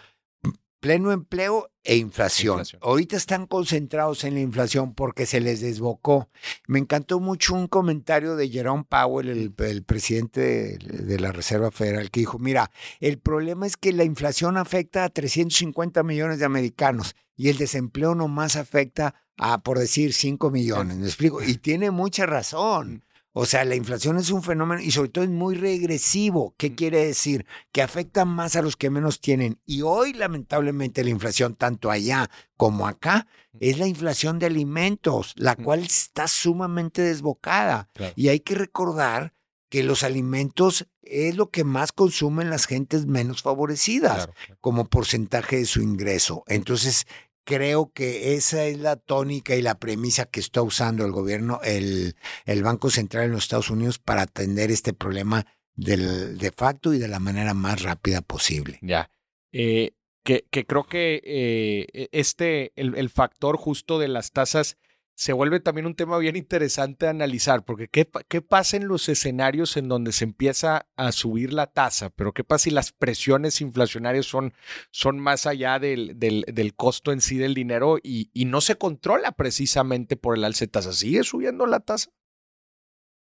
Speaker 1: pleno empleo e inflación. Ahorita están concentrados en la inflación porque se les desbocó. Me encantó mucho un comentario de Jerome Powell, el, presidente de, la Reserva Federal, que dijo, mira, el problema es que la inflación afecta a 350 millones de americanos y el desempleo nomás afecta a, por decir, 5 millones. ¿Me explico? Y tiene mucha razón. O sea, la inflación es un fenómeno y sobre todo es muy regresivo. ¿Qué quiere decir? Que afecta más a los que menos tienen. Y hoy, lamentablemente, la inflación, tanto allá como acá, es la inflación de alimentos, la cual está sumamente desbocada. Y hay que recordar que los alimentos es lo que más consumen las gentes menos favorecidas como porcentaje de su ingreso. Entonces, creo que esa es la tónica y la premisa que está usando el gobierno, el, el Banco Central en los Estados Unidos para atender este problema del, de facto y de la manera más rápida posible.
Speaker 2: Ya. Eh, que, que, creo que eh, e, este, el, el, factor justo de las tasas se vuelve también un tema bien interesante a analizar, porque ¿qué, ¿qué, pasa en los escenarios en donde se empieza a subir la tasa? Pero ¿qué pasa si las presiones inflacionarias son, son más allá del, del, del costo en sí del dinero y, y, no se controla precisamente por el alce de tasa? ¿Sigue subiendo la tasa?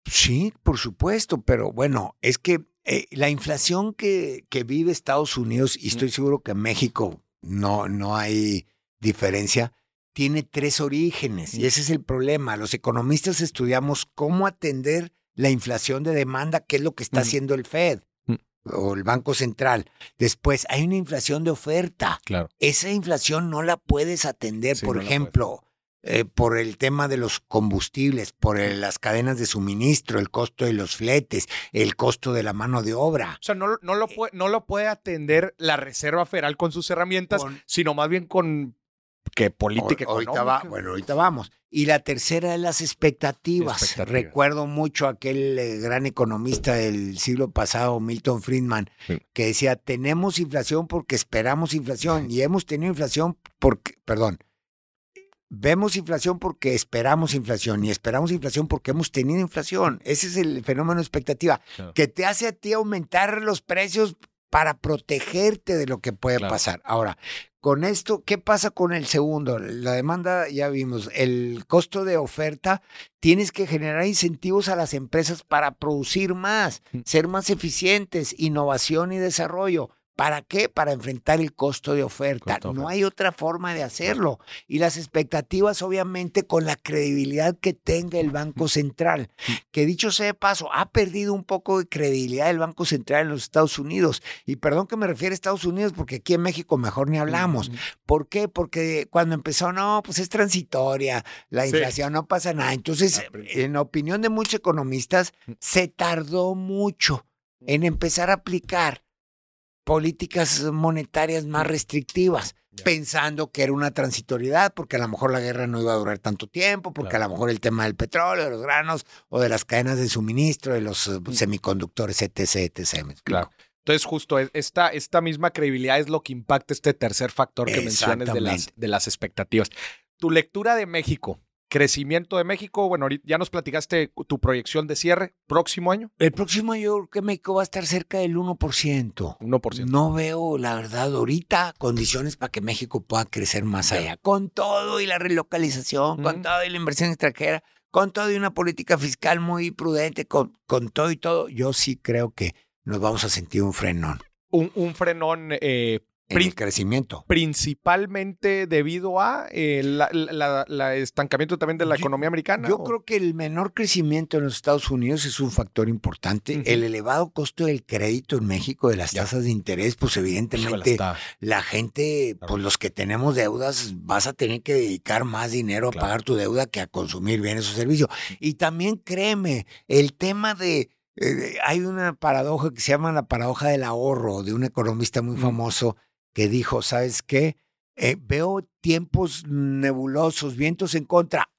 Speaker 1: Sí, por supuesto, pero bueno, es que eh, la inflación que, que vive Estados Unidos, y estoy seguro que en México no, no hay diferencia, tiene tres orígenes y ese es el problema. Los economistas estudiamos cómo atender la inflación de demanda, que es lo que está haciendo el Fed mm. o el Banco Central. Después hay una inflación de oferta.
Speaker 2: Claro.
Speaker 1: Esa inflación no la puedes atender, por ejemplo, eh, por el tema de los combustibles, por las cadenas de suministro, el costo de los fletes, el costo de la mano de obra.
Speaker 2: O sea, no, no, lo, eh, puede, no lo puede atender la Reserva Federal con sus herramientas, sino más bien con que política
Speaker 1: ahorita Va, bueno, ahorita vamos. Y la tercera es las expectativas. Recuerdo mucho aquel eh, gran economista del siglo pasado, Milton Friedman, que decía, tenemos inflación porque esperamos inflación y hemos tenido inflación porque, perdón, vemos inflación porque esperamos inflación y esperamos inflación porque hemos tenido inflación. Ese es el fenómeno expectativa, que te hace a ti aumentar los precios para protegerte de lo que puede pasar. Ahora, con esto, ¿qué pasa con el segundo? La demanda, ya vimos, el costo de oferta, tienes que generar incentivos a las empresas para producir más, mm. ser más eficientes, innovación y desarrollo. ¿Para qué? Para enfrentar el costo de oferta.
Speaker 2: Costo
Speaker 1: No
Speaker 2: oferta.
Speaker 1: hay otra forma de hacerlo. Y las expectativas, obviamente, con la credibilidad que tenga el Banco Central, que dicho sea de paso, ha perdido un poco de credibilidad el Banco Central en los Estados Unidos. Y perdón que me refiere a Estados Unidos, porque aquí en México mejor ni hablamos. ¿Por qué? Porque cuando empezó, no, pues es transitoria, la
Speaker 2: Sí.
Speaker 1: inflación no pasa nada. Entonces, en opinión de muchos economistas, se tardó mucho en empezar a aplicar políticas monetarias más restrictivas, pensando que era una transitoriedad, porque a lo mejor la guerra no iba a durar tanto tiempo, porque
Speaker 2: Claro.
Speaker 1: a lo mejor el tema del petróleo, de los granos o de las cadenas de suministro, de los eh,
Speaker 2: Mm.
Speaker 1: semiconductores, etc., etc.
Speaker 2: Claro. Entonces, justo es- esta, esta misma credibilidad es lo que impacta este tercer factor que mencionas de las, de las expectativas. Tu lectura de México, crecimiento de México, bueno, ahorita ya nos platicaste tu proyección de cierre, próximo año,
Speaker 1: El próximo año yo creo que México va a estar cerca del 1%.
Speaker 2: 1%.
Speaker 1: No veo, la verdad, ahorita condiciones para que México pueda crecer más allá. Con todo y la relocalización, con todo y la inversión extranjera, con todo y una política fiscal muy prudente, con, con todo y todo, yo sí creo que nos vamos a sentir un frenón
Speaker 2: Un, un frenón eh,
Speaker 1: en el crecimiento.
Speaker 2: principalmente debido a eh, la, la- la estancamiento también de la
Speaker 1: Yo-
Speaker 2: economía americana.
Speaker 1: Yo
Speaker 2: o-
Speaker 1: creo que el menor crecimiento en los Estados Unidos es un factor importante. El elevado costo del crédito en México, de las
Speaker 2: Ya.
Speaker 1: tasas de interés, pues evidentemente la gente,
Speaker 2: Claro.
Speaker 1: pues los que tenemos deudas, vas a tener que dedicar más dinero a pagar tu deuda que a consumir bienes o servicios. Y también créeme, el tema de, eh, hay una paradoja que se llama la paradoja del ahorro, de un economista muy
Speaker 2: Mm.
Speaker 1: famoso que dijo, ¿sabes qué? Eh, veo tiempos nebulosos, vientos en contra.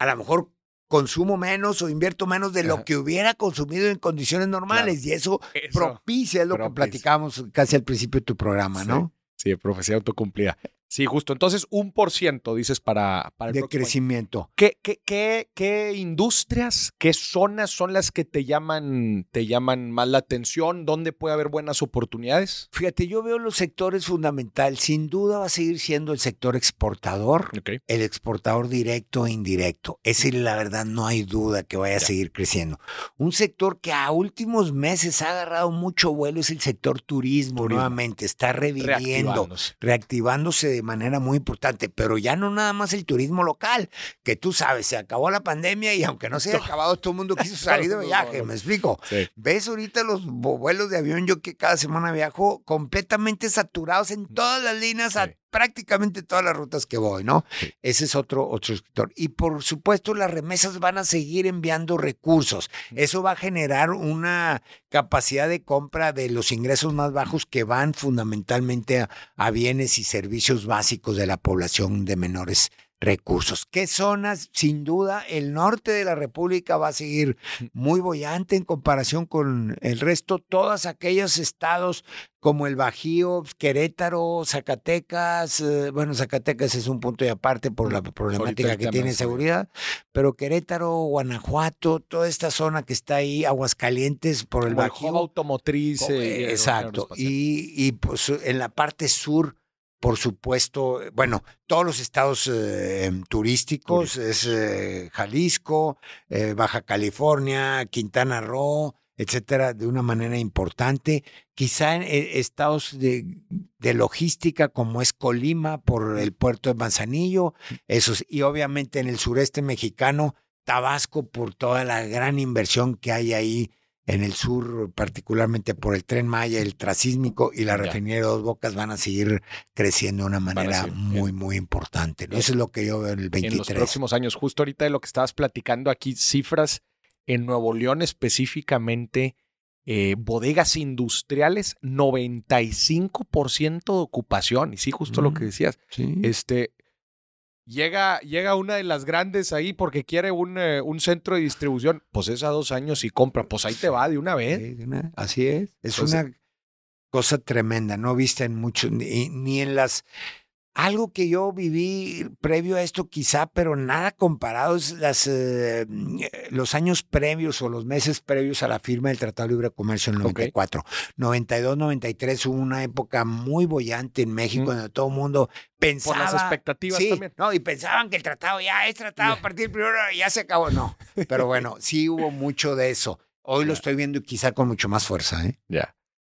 Speaker 1: A lo mejor consumo menos o invierto menos de lo que hubiera consumido en condiciones normales y eso,
Speaker 2: Eso.
Speaker 1: propicia, es lo que
Speaker 2: propicia.
Speaker 1: platicábamos casi al principio de tu programa,
Speaker 2: Sí.
Speaker 1: ¿no?
Speaker 2: Sí, profecía autocumplida. Sí, justo. Entonces, un por ciento, dices, para, para el
Speaker 1: de crecimiento.
Speaker 2: ¿Qué, qué, qué, qué industrias, qué zonas son las que te llaman, te llaman más la atención? ¿Dónde puede haber buenas oportunidades?
Speaker 1: Fíjate, yo veo los sectores fundamentales. Sin duda va a seguir siendo el sector exportador, el exportador directo e indirecto. Ese, la verdad, no hay duda que vaya a seguir creciendo. Un sector que a últimos meses ha agarrado mucho vuelo es el sector turismo,
Speaker 2: Turismo.
Speaker 1: nuevamente. Está reviviendo,
Speaker 2: Reactivándose.
Speaker 1: reactivándose de manera muy importante, pero ya no nada más el turismo local, que tú sabes, se acabó la pandemia y aunque no se haya [LAUGHS] acabado, todo el mundo quiso salir de viaje. ¿me explico?
Speaker 2: Sí.
Speaker 1: Ves ahorita los vuelos de avión, yo que cada semana viajo, completamente saturados en todas las líneas, a
Speaker 2: Sí.
Speaker 1: Prácticamente todas las rutas que voy, ¿no?
Speaker 2: Sí.
Speaker 1: Ese es otro, otro sector. Y por supuesto, las remesas van a seguir enviando recursos. Eso va a generar una capacidad de compra de los ingresos más bajos que van fundamentalmente a, a bienes y servicios básicos de la población de menores recursos. ¿Qué zonas? Sin duda, el norte de la República va a seguir muy bollante en comparación con el resto. Todos aquellos estados como el Bajío, Querétaro, Zacatecas, eh, bueno, Zacatecas es un punto y aparte por la problemática que tiene seguridad, pero Querétaro, Guanajuato, toda esta zona que está ahí, Aguascalientes por el Bajío.
Speaker 2: automotriz. Eh,
Speaker 1: Exacto. Y, y pues en la parte sur, por supuesto, eh, bueno, todos los estados eh, turísticos, es eh, Jalisco, eh, Baja California, Quintana Roo, etcétera, de una manera importante. Quizá en estados de, de logística como es Colima por el puerto de Manzanillo, esos, y obviamente en el sureste mexicano, Tabasco por toda la gran inversión que hay ahí en el sur, particularmente por el tren Maya, el trasísmico y la refinería de Dos Bocas van a seguir creciendo de una manera
Speaker 2: seguir,
Speaker 1: muy, muy importante. ¿no? Eso es lo que yo veo en el
Speaker 2: en los
Speaker 1: 23.
Speaker 2: próximos años. Justo ahorita de lo que estabas platicando aquí, cifras en Nuevo León específicamente, eh, bodegas industriales, 95% de ocupación. Y sí, justo lo que
Speaker 1: Mm.
Speaker 2: decías.
Speaker 1: Sí.
Speaker 2: Este, llega, llega una de las grandes ahí porque quiere un, eh, un centro de distribución. Pues es a dos años y compra. Pues ahí te va de una vez.
Speaker 1: Sí, de una- Así es. Es
Speaker 2: Entonces-
Speaker 1: una cosa tremenda, no vista en muchos, ni, ni en las... Algo que yo viví previo a esto quizá, pero nada comparado es las, eh, los años previos o los meses previos a la firma del Tratado de Libre Comercio en el
Speaker 2: Ok.
Speaker 1: 94. 92, 93 hubo una época muy bollante en México
Speaker 2: Ujú.
Speaker 1: donde todo el mundo pensaba...
Speaker 2: Por las expectativas
Speaker 1: Sí,
Speaker 2: también.
Speaker 1: no, y pensaban que el tratado ya es tratado a partir primero y ya se acabó. No, [LAUGHS] pero bueno, sí hubo mucho de eso. Hoy lo estoy viendo quizá con mucho más fuerza. ¿eh?
Speaker 2: Ya.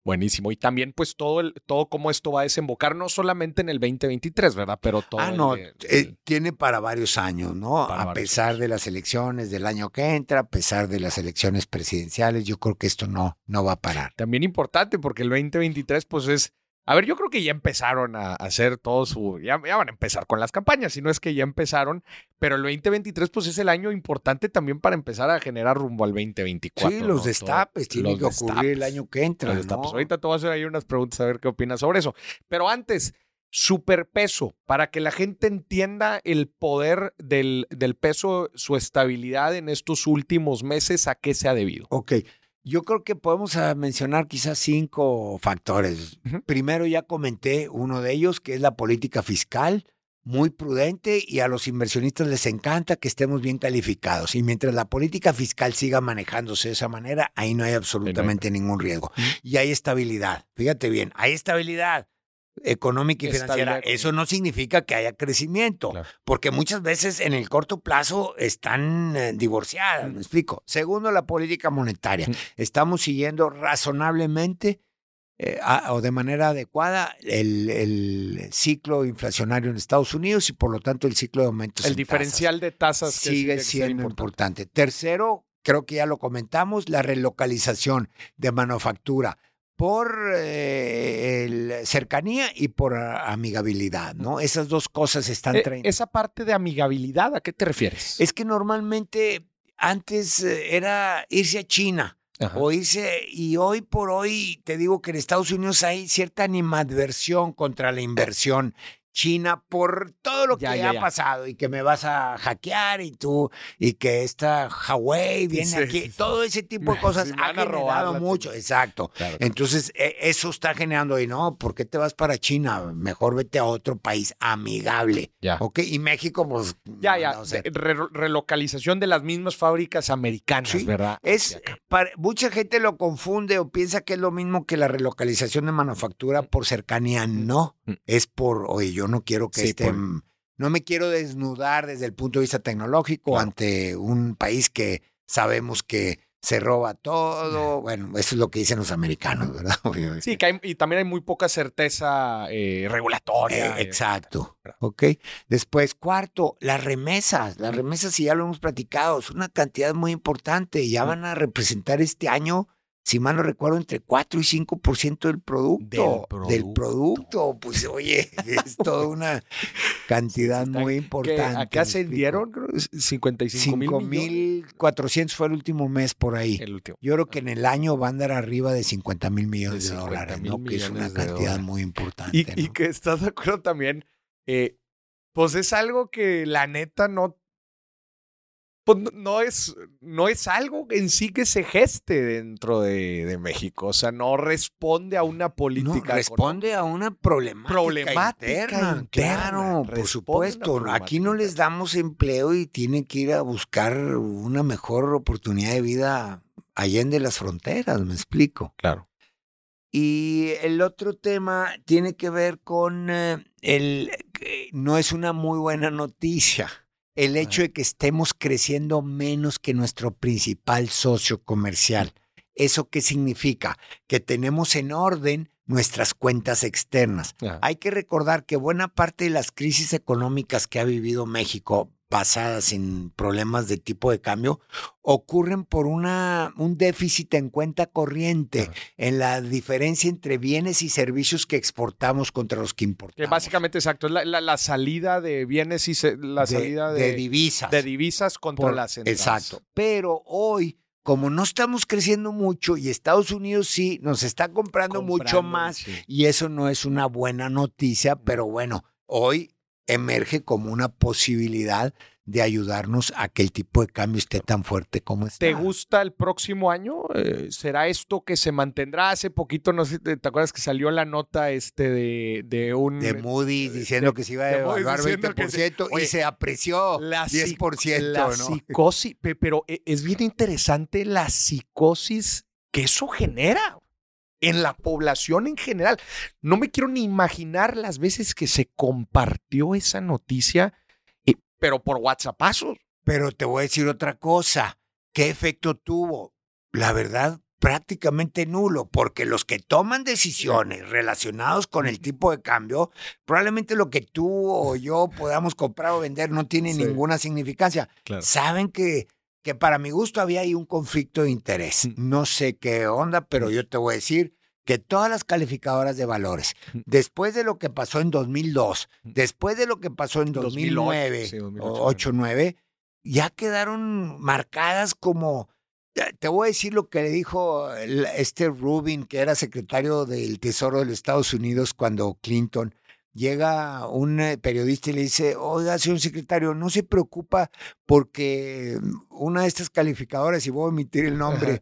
Speaker 2: Buenísimo. Y también, pues, todo, el, todo cómo esto va a desembocar, no solamente en el 2023, ¿verdad? Pero todo.
Speaker 1: Ah, no, eh, tiene para varios años, ¿no? A pesar de las elecciones del año que entra, a pesar de las elecciones presidenciales, yo creo que esto no, no va a parar.
Speaker 2: También importante, porque el 2023, pues, es a ver, yo creo que ya empezaron a hacer todo su. Ya, van a empezar con las campañas, si no es que ya empezaron, pero el 2023, pues es el año importante también para empezar a generar rumbo al 2024.
Speaker 1: Sí, los destapes, tiene que ocurrir el año que entra. Los destapes.
Speaker 2: Ahorita te voy a hacer ahí unas preguntas a ver qué opinas sobre eso. Pero antes, superpeso, para que la gente entienda el poder del, del peso, su estabilidad en estos últimos meses, ¿a qué se ha debido?
Speaker 1: Ok. Yo creo que podemos ah, mencionar quizás cinco factores. Primero ya comenté uno de ellos, que es la política fiscal, muy prudente y a los inversionistas les encanta que estemos bien calificados. Y mientras la política fiscal siga manejándose de esa manera, ahí no hay absolutamente ningún riesgo. Y hay estabilidad. Fíjate bien, hay estabilidad económica y financiera, eso no significa que haya crecimiento, porque muchas veces en el corto plazo están eh, divorciadas, me explico. Segundo, la política monetaria. Estamos siguiendo razonablemente eh, o de manera adecuada el, ciclo inflacionario en Estados Unidos y por lo tanto el ciclo de aumentos.
Speaker 2: El diferencial de tasas
Speaker 1: sigue, siendo importante. Tercero, creo que ya lo comentamos, la relocalización de manufactura por eh, cercanía y por amigabilidad, ¿no? Esas dos cosas están
Speaker 2: eh, Esa parte de amigabilidad, ¿a qué te refieres?
Speaker 1: Es que normalmente antes eh, era irse a China o irse, y hoy por hoy te digo que en Estados Unidos hay cierta animadversión contra la inversión China por todo lo que ha pasado y que me vas a hackear y tú y que esta Huawei viene aquí, todo ese tipo de [LAUGHS] cosas ha generado mucho, exacto. Entonces e, eso está generando y no, ¿por qué te vas para China? Mejor vete a otro país amigable, ya. ¿ok? Y México pues
Speaker 2: ya ya relocalización de las mismas fábricas americanas, ¿verdad?
Speaker 1: Es mucha gente lo confunde o piensa que es lo mismo que la relocalización de manufactura por cercanía, no, mm. es por oye yo no quiero que estén, no me quiero desnudar desde el punto de vista tecnológico ante un país que sabemos que se roba todo. Bueno, eso es lo que dicen los americanos, ¿verdad? [LAUGHS]
Speaker 2: Sí, que y también hay muy poca certeza eh, regulatoria.
Speaker 1: Eh, exacto. Ok. Después, cuarto, las remesas. Las remesas, si ya lo hemos platicado, es una cantidad muy importante. Ya van a representar este año si mal no recuerdo, entre 4 y 5% del producto, del producto. Pues oye, [LAUGHS] es toda una cantidad muy importante.
Speaker 2: Acá se dieron 55 mil
Speaker 1: 400 fue el último mes por ahí. El último. Yo creo que en el año va a andar arriba de 50 mil millones de, dólares, ¿no? Que es una cantidad muy importante.
Speaker 2: Y, que estás de acuerdo también, eh, pues es algo que la neta no pues no es, no es algo en sí que se geste dentro de, México. O sea, no responde a una política.
Speaker 1: No, responde a una problemática, problemática interna, Claro, por supuesto. Aquí no les damos empleo y tienen que ir a buscar una mejor oportunidad de vida allá las fronteras, me explico.
Speaker 2: Claro.
Speaker 1: Y el otro tema tiene que ver con eh, el. No es una muy buena noticia el hecho de que estemos creciendo menos que nuestro principal socio comercial. ¿Eso qué significa? Que tenemos en orden nuestras cuentas externas. Hay que recordar que buena parte de las crisis económicas que ha vivido México, basadas en problemas de tipo de cambio ocurren por una, un déficit en cuenta corriente, en la diferencia entre bienes y servicios que exportamos contra los que importamos. Que
Speaker 2: básicamente, exacto, es la, salida de bienes y la salida de,
Speaker 1: divisas.
Speaker 2: De divisas contra las entradas.
Speaker 1: Exacto. Pero hoy como no estamos creciendo mucho y Estados Unidos sí nos está comprando, mucho más y eso no es una buena noticia, pero bueno, hoy emerge como una posibilidad de ayudarnos a que el tipo de cambio esté tan fuerte como está.
Speaker 2: ¿Te gusta el próximo año? Eh, ¿Será esto que se mantendrá? Hace poquito, no sé, ¿te acuerdas que salió la nota este de, de un...
Speaker 1: De Moody's diciendo que se iba a devaluar 20% y se apreció la 10%.
Speaker 2: La psicosis, pero e, es bien interesante la psicosis que eso genera en la población en general. No me quiero ni imaginar las veces que se compartió esa noticia, eh, pero por WhatsApp.
Speaker 1: Pero te voy a decir otra cosa. ¿Qué efecto tuvo? La verdad, prácticamente nulo, porque los que toman decisiones relacionados con el tipo de cambio, probablemente lo que tú o yo podamos comprar o vender no tiene ninguna significancia. Saben que, que para mi gusto había ahí un conflicto de interés. No sé qué onda, pero yo te voy a decir que todas las calificadoras de valores, después de lo que pasó en 2002, después de lo que pasó en 2009, 2008, 2009, ya quedaron marcadas como te voy a decir lo que le dijo este Rubin, que era secretario del Tesoro de los Estados Unidos cuando Clinton llega un eh, periodista y le dice, oiga, señor secretario, no se preocupa porque una de estas calificadoras, y voy a omitir el nombre,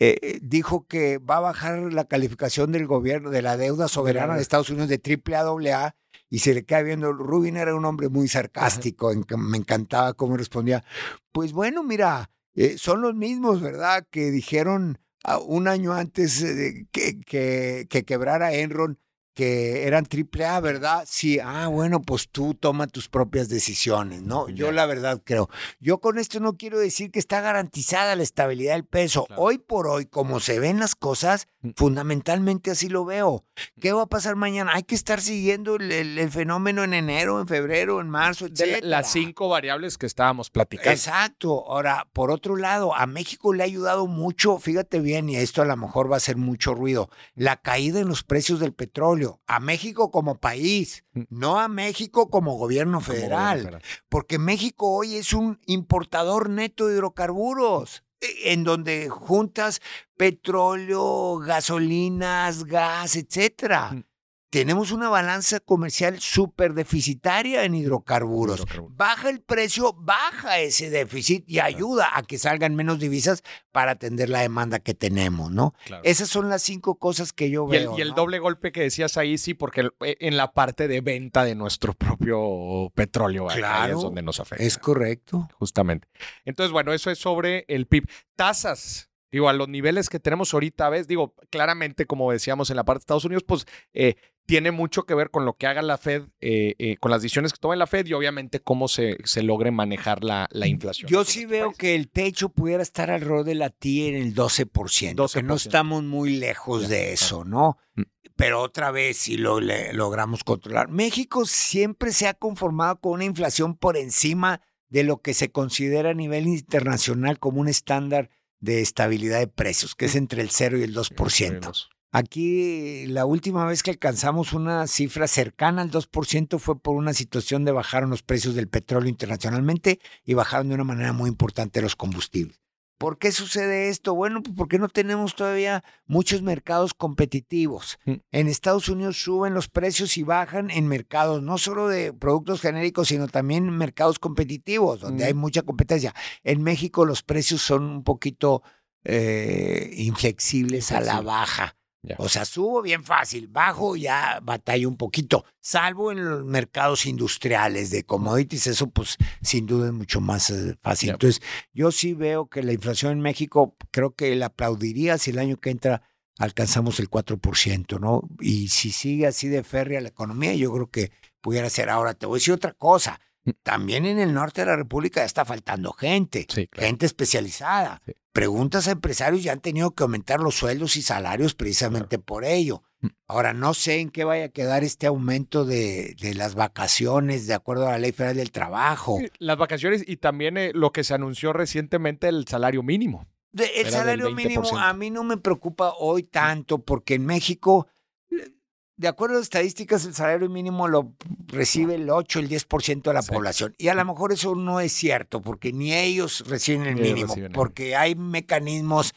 Speaker 1: eh, dijo que va a bajar la calificación del gobierno, de la deuda soberana de Estados Unidos de triple A A, y se le queda viendo. Rubin era un hombre muy sarcástico, me encantaba cómo respondía. Pues bueno, mira, eh, son los mismos, ¿verdad? Que dijeron ah, un año antes que, que, que quebrara Enron que eran triple A, ¿verdad? Sí, ah, bueno, pues tú toma tus propias decisiones, ¿no? Yo la verdad creo. Yo con esto no quiero decir que está garantizada la estabilidad del peso. Hoy por hoy, como se ven las cosas, mm. fundamentalmente así lo veo. ¿Qué va a pasar mañana? Hay que estar siguiendo el, fenómeno en enero, en febrero, en marzo, etc.
Speaker 2: las cinco variables que estábamos platicando.
Speaker 1: Exacto. Ahora, por otro lado, a México le ha ayudado mucho, fíjate bien, y esto a lo mejor va a hacer mucho ruido, la caída en los precios del petróleo a México como país, mm. no a México como gobierno federal, porque México hoy es un importador neto de hidrocarburos e, en donde juntas petróleo, gasolinas, gas, etcétera. Tenemos una balanza comercial súper deficitaria en hidrocarburos. Baja el precio, baja ese déficit y ayuda a que salgan menos divisas para atender la demanda que tenemos, ¿no? Esas son las cinco cosas que yo veo.
Speaker 2: Y el, doble golpe que decías ahí, sí, porque eh, en la parte de venta de nuestro propio petróleo, claro, es donde nos afecta.
Speaker 1: Es correcto.
Speaker 2: Justamente. Entonces, bueno, eso es sobre el PIB. Tasas. Digo, a los niveles que tenemos ahorita, ¿ves? Digo, claramente, como decíamos en la parte de Estados Unidos, pues eh, tiene mucho que ver con lo que haga la Fed, eh, eh, con las decisiones que tome la Fed y obviamente cómo se, se logre manejar la, la inflación.
Speaker 1: Yo sí veo que el techo pudiera estar alrededor de la TI en el 12%, que no estamos muy lejos de eso, ¿no? Mm. Pero otra vez, si lo logramos controlar. México siempre se ha conformado con una inflación por encima de lo que se considera a nivel internacional como un estándar de estabilidad de precios, que es entre el 0 y el 2%. Aquí la última vez que alcanzamos una cifra cercana al 2% fue por una situación de bajaron los precios del petróleo internacionalmente y bajaron de una manera muy importante los combustibles. ¿Por qué sucede esto? Bueno, pues porque no tenemos todavía muchos mercados competitivos. Mm. En Estados Unidos suben los precios y bajan en mercados no solo de productos genéricos, sino también en mercados competitivos, donde hay mm. mucha competencia. En México los precios son un poquito eh, inflexibles a la baja. O sea, subo bien fácil, bajo ya batalla un poquito, salvo en los mercados industriales de commodities, eso pues sin duda es mucho más eh, fácil. Entonces, yo sí veo que la inflación en México, creo que la aplaudiría si el año que entra alcanzamos el 4%, ¿no? Y si sigue así de férrea la economía, yo creo que pudiera ser. Ahora, te voy a decir otra cosa. También en el norte de la República ya está faltando gente, gente especializada. Preguntas a empresarios ya han tenido que aumentar los sueldos y salarios precisamente por ello. Mm. Ahora, no sé en qué vaya a quedar este aumento de, de, las vacaciones de acuerdo a la Ley Federal del Trabajo.
Speaker 2: Las vacaciones y también eh, lo que se anunció recientemente, el salario mínimo.
Speaker 1: el salario mínimo a mí no me preocupa hoy tanto porque en México de acuerdo a estadísticas, el salario mínimo lo recibe el 8, el 10% de la población. Y a lo mejor eso no es cierto, porque ni ellos reciben el mínimo, porque hay mecanismos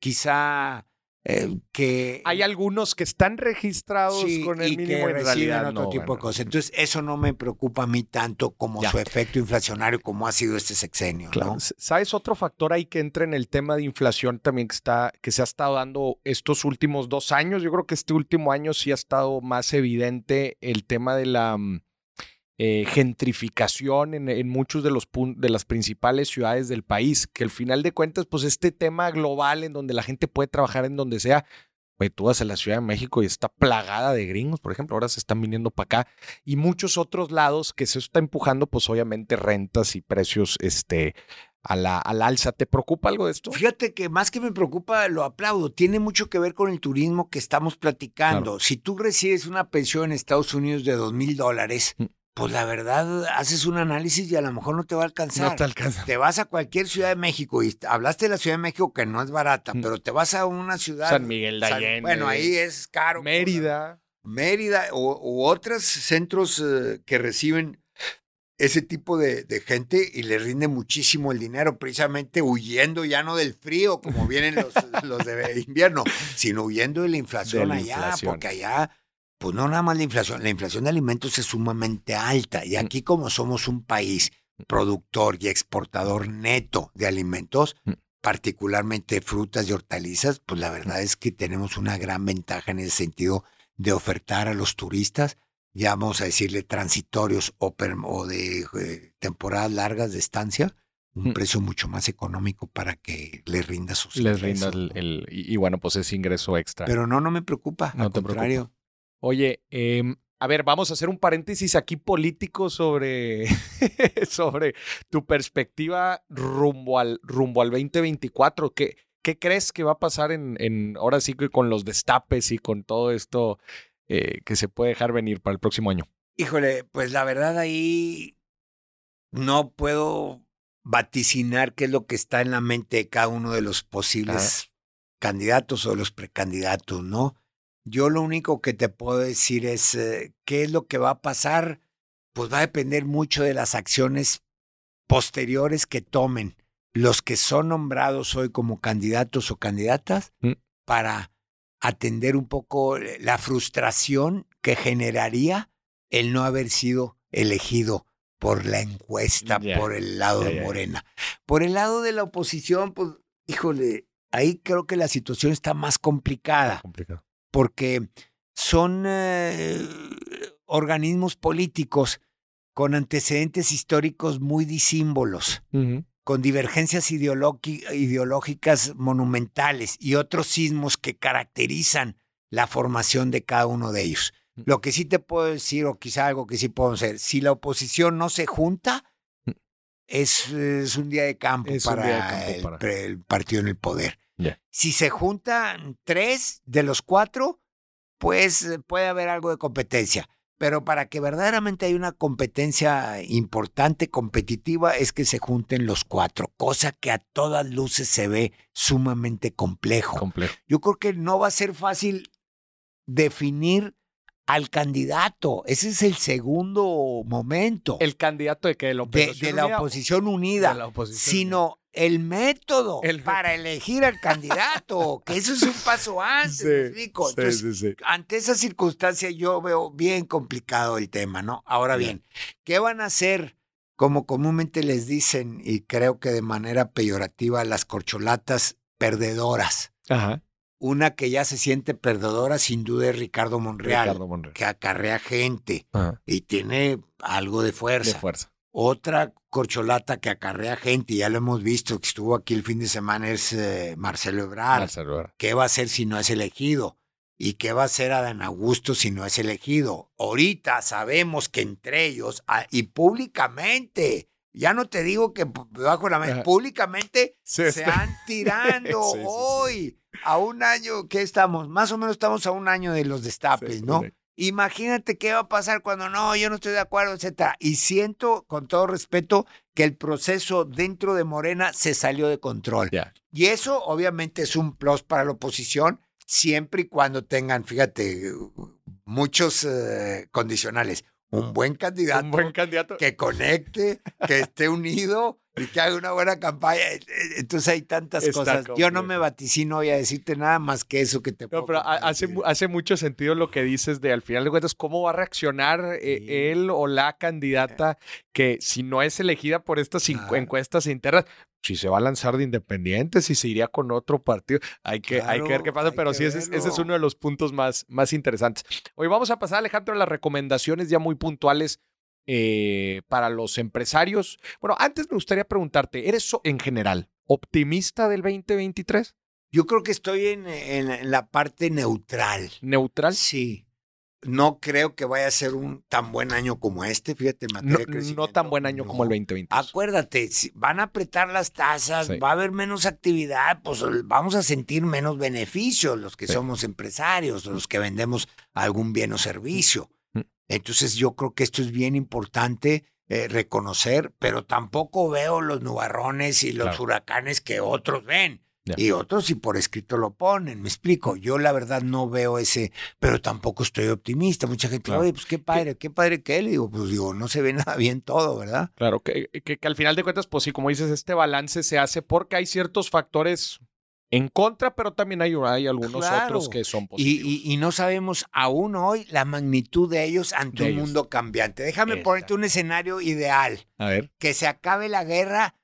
Speaker 1: quizá eh, que
Speaker 2: hay algunos que están registrados con el mínimo
Speaker 1: que reciben otro tipo de cosas. Entonces, eso no me preocupa a mí tanto como su efecto inflacionario, como ha sido este sexenio.
Speaker 2: ¿Sabes otro factor ahí que entra en el tema de inflación también que está, que se ha estado dando estos últimos dos años? Yo creo que este último año sí ha estado más evidente el tema de la mm, eh, gentrificación en, en, muchos de, los de las principales ciudades del país, que al final de cuentas, pues este tema global en donde la gente puede trabajar en donde sea, pues tú vas a la Ciudad de México y está plagada de gringos, por ejemplo, ahora se están viniendo para acá, y muchos otros lados que se está empujando, pues obviamente rentas y precios este, a la, al alza. ¿Te preocupa algo de esto?
Speaker 1: Fíjate que más que me preocupa, lo aplaudo. Tiene mucho que ver con el turismo que estamos platicando. Si tú recibes una pensión en Estados Unidos de dos mil dólares, mm. Pues la verdad haces un análisis y a lo mejor no te va a alcanzar.
Speaker 2: No te alcanza.
Speaker 1: Te vas a cualquier ciudad de México y hablaste de la Ciudad de México que no es barata, mm. pero te vas a una ciudad.
Speaker 2: San Miguel de Allende.
Speaker 1: bueno, ahí es caro.
Speaker 2: Mérida.
Speaker 1: Mérida u, otros centros eh, que reciben ese tipo de, gente y le rinde muchísimo el dinero, precisamente huyendo ya no del frío, como vienen los, [LAUGHS] los de invierno, sino huyendo de la inflación allá, porque allá, pues no nada más la inflación, la inflación de alimentos es sumamente alta y mm. aquí como somos un país productor y exportador neto de alimentos, mm. particularmente frutas y hortalizas, pues la verdad es que tenemos una gran ventaja en ese sentido de ofertar a los turistas ya vamos a decirle transitorios o, de eh, temporadas largas de estancia, un precio mucho más económico para que le rinda sus
Speaker 2: Les rinda el, y, bueno, pues es ingreso extra.
Speaker 1: Pero no, no me preocupa, no al te contrario.
Speaker 2: Oye, em, a ver, vamos a hacer un paréntesis aquí político sobre, [LAUGHS] sobre tu perspectiva rumbo al, rumbo al 2024. ¿Qué, ¿Qué crees que va a pasar en, en ahora sí que con los destapes y con todo esto eh, que se puede dejar venir para el próximo año?
Speaker 1: Híjole, pues la verdad ahí no puedo vaticinar qué es lo que está en la mente de cada uno de los posibles candidatos o los precandidatos, ¿no? Yo lo único que te puedo decir es eh, qué es lo que va a pasar, pues va a depender mucho de las acciones posteriores que tomen los que son nombrados hoy como candidatos o candidatas mm. para atender un poco la frustración que generaría el no haber sido elegido por la encuesta, por el lado de Morena. Por el lado de la oposición, pues, híjole, ahí creo que la situación está más complicada. Porque son eh, organismos políticos con antecedentes históricos muy disímbolos con divergencias ideológicas monumentales y otros sismos que caracterizan la formación de cada uno de ellos. Mm. Lo que sí te puedo decir, o quizá algo que sí puedo hacer, si la oposición no se junta, mm. es, un día de campo, para, el, partido en el poder. Si se juntan tres de los cuatro, pues puede haber algo de competencia pero para que verdaderamente haya una competencia importante, competitiva, es que se junten los cuatro, cosa que a todas luces se ve sumamente complejo.
Speaker 2: complejo.
Speaker 1: Yo creo que no va a ser fácil definir al candidato. Ese es el segundo momento.
Speaker 2: El candidato de que
Speaker 1: de, la oposición unida, sino el método para elegir al candidato, que eso es un paso antes, ante esa circunstancia yo veo bien complicado el tema, ¿no? Ahora bien, ¿qué van a hacer? Como comúnmente les dicen, y creo que de manera peyorativa, las corcholatas perdedoras.
Speaker 2: Ajá.
Speaker 1: Una que ya se siente perdedora, sin duda, es Ricardo Monreal, que acarrea gente y tiene algo de fuerza.
Speaker 2: De fuerza.
Speaker 1: Otra corcholata que acarrea gente, y ya lo hemos visto, que estuvo aquí el fin de semana, es eh, Marcelo, Ebrard.
Speaker 2: Marcelo
Speaker 1: ¿Qué va a hacer si no es elegido? ¿Y qué va a hacer Adán Augusto si no es elegido? Ahorita sabemos que entre ellos, ah, y públicamente, ya no te digo que bajo la mesa, públicamente se están tirando [LAUGHS] hoy a un año, ¿qué estamos? Más o menos estamos a un año de los destapes, ¿no? Imagínate qué va a pasar cuando no, yo no estoy de acuerdo, etcétera. Y siento, con todo respeto, que el proceso dentro de Morena se salió de control. Y eso, obviamente, es un plus para la oposición, siempre y cuando tengan, fíjate, muchos eh, condicionales un buen candidato.
Speaker 2: Un buen candidato.
Speaker 1: Que conecte, que esté unido y que haga una buena campaña. E, e, entonces hay tantas cosas. Yo no me vaticino voy a decirte nada más que eso que te
Speaker 2: No, pero hace, hace mucho sentido lo que dices de al final de cuentas cómo va a reaccionar eh, él o la candidata que si no es elegida por estas encuestas internas, si se va a lanzar de independiente, si se iría con otro partido, hay que, hay que ver qué pasa, pero sí, ese, ese, es uno de los puntos más, más interesantes. Hoy vamos a pasar, Alejandro, a las recomendaciones ya muy puntuales eh, para los empresarios. Bueno, antes me gustaría preguntarte, ¿eres en general optimista del 2023?
Speaker 1: Yo creo que estoy en, en la parte neutral.
Speaker 2: ¿Neutral?
Speaker 1: Sí. no creo que vaya a ser un tan buen año como este, fíjate, en materia
Speaker 2: No,
Speaker 1: de
Speaker 2: no tan buen año como el
Speaker 1: No.
Speaker 2: 2020.
Speaker 1: Acuérdate, si van a apretar las tasas,
Speaker 2: Sí.
Speaker 1: va a haber menos actividad, pues vamos a sentir menos beneficios los que
Speaker 2: Sí.
Speaker 1: somos empresarios, los que vendemos algún bien o servicio. Entonces yo creo que esto es bien importante eh, reconocer, pero tampoco veo los nubarrones y los
Speaker 2: Claro.
Speaker 1: huracanes que otros ven. Y otros si por escrito lo ponen, me explico. Yo la verdad no veo ese, pero tampoco estoy optimista. Mucha gente,
Speaker 2: Claro.
Speaker 1: oye, pues qué padre, qué padre que él. Y digo, pues digo, no se ve [LAUGHS] nada bien todo, ¿verdad?
Speaker 2: Claro, que, que- que al final de cuentas, pues sí, como dices, este balance se hace porque hay ciertos factores en contra, pero también hay, hay algunos
Speaker 1: Claro.
Speaker 2: otros que son positivos.
Speaker 1: y- y no sabemos aún hoy la magnitud de ellos ante
Speaker 2: De
Speaker 1: un
Speaker 2: ellos.
Speaker 1: mundo cambiante. Déjame ponerte un escenario ideal.
Speaker 2: A ver.
Speaker 1: Que se acabe la guerra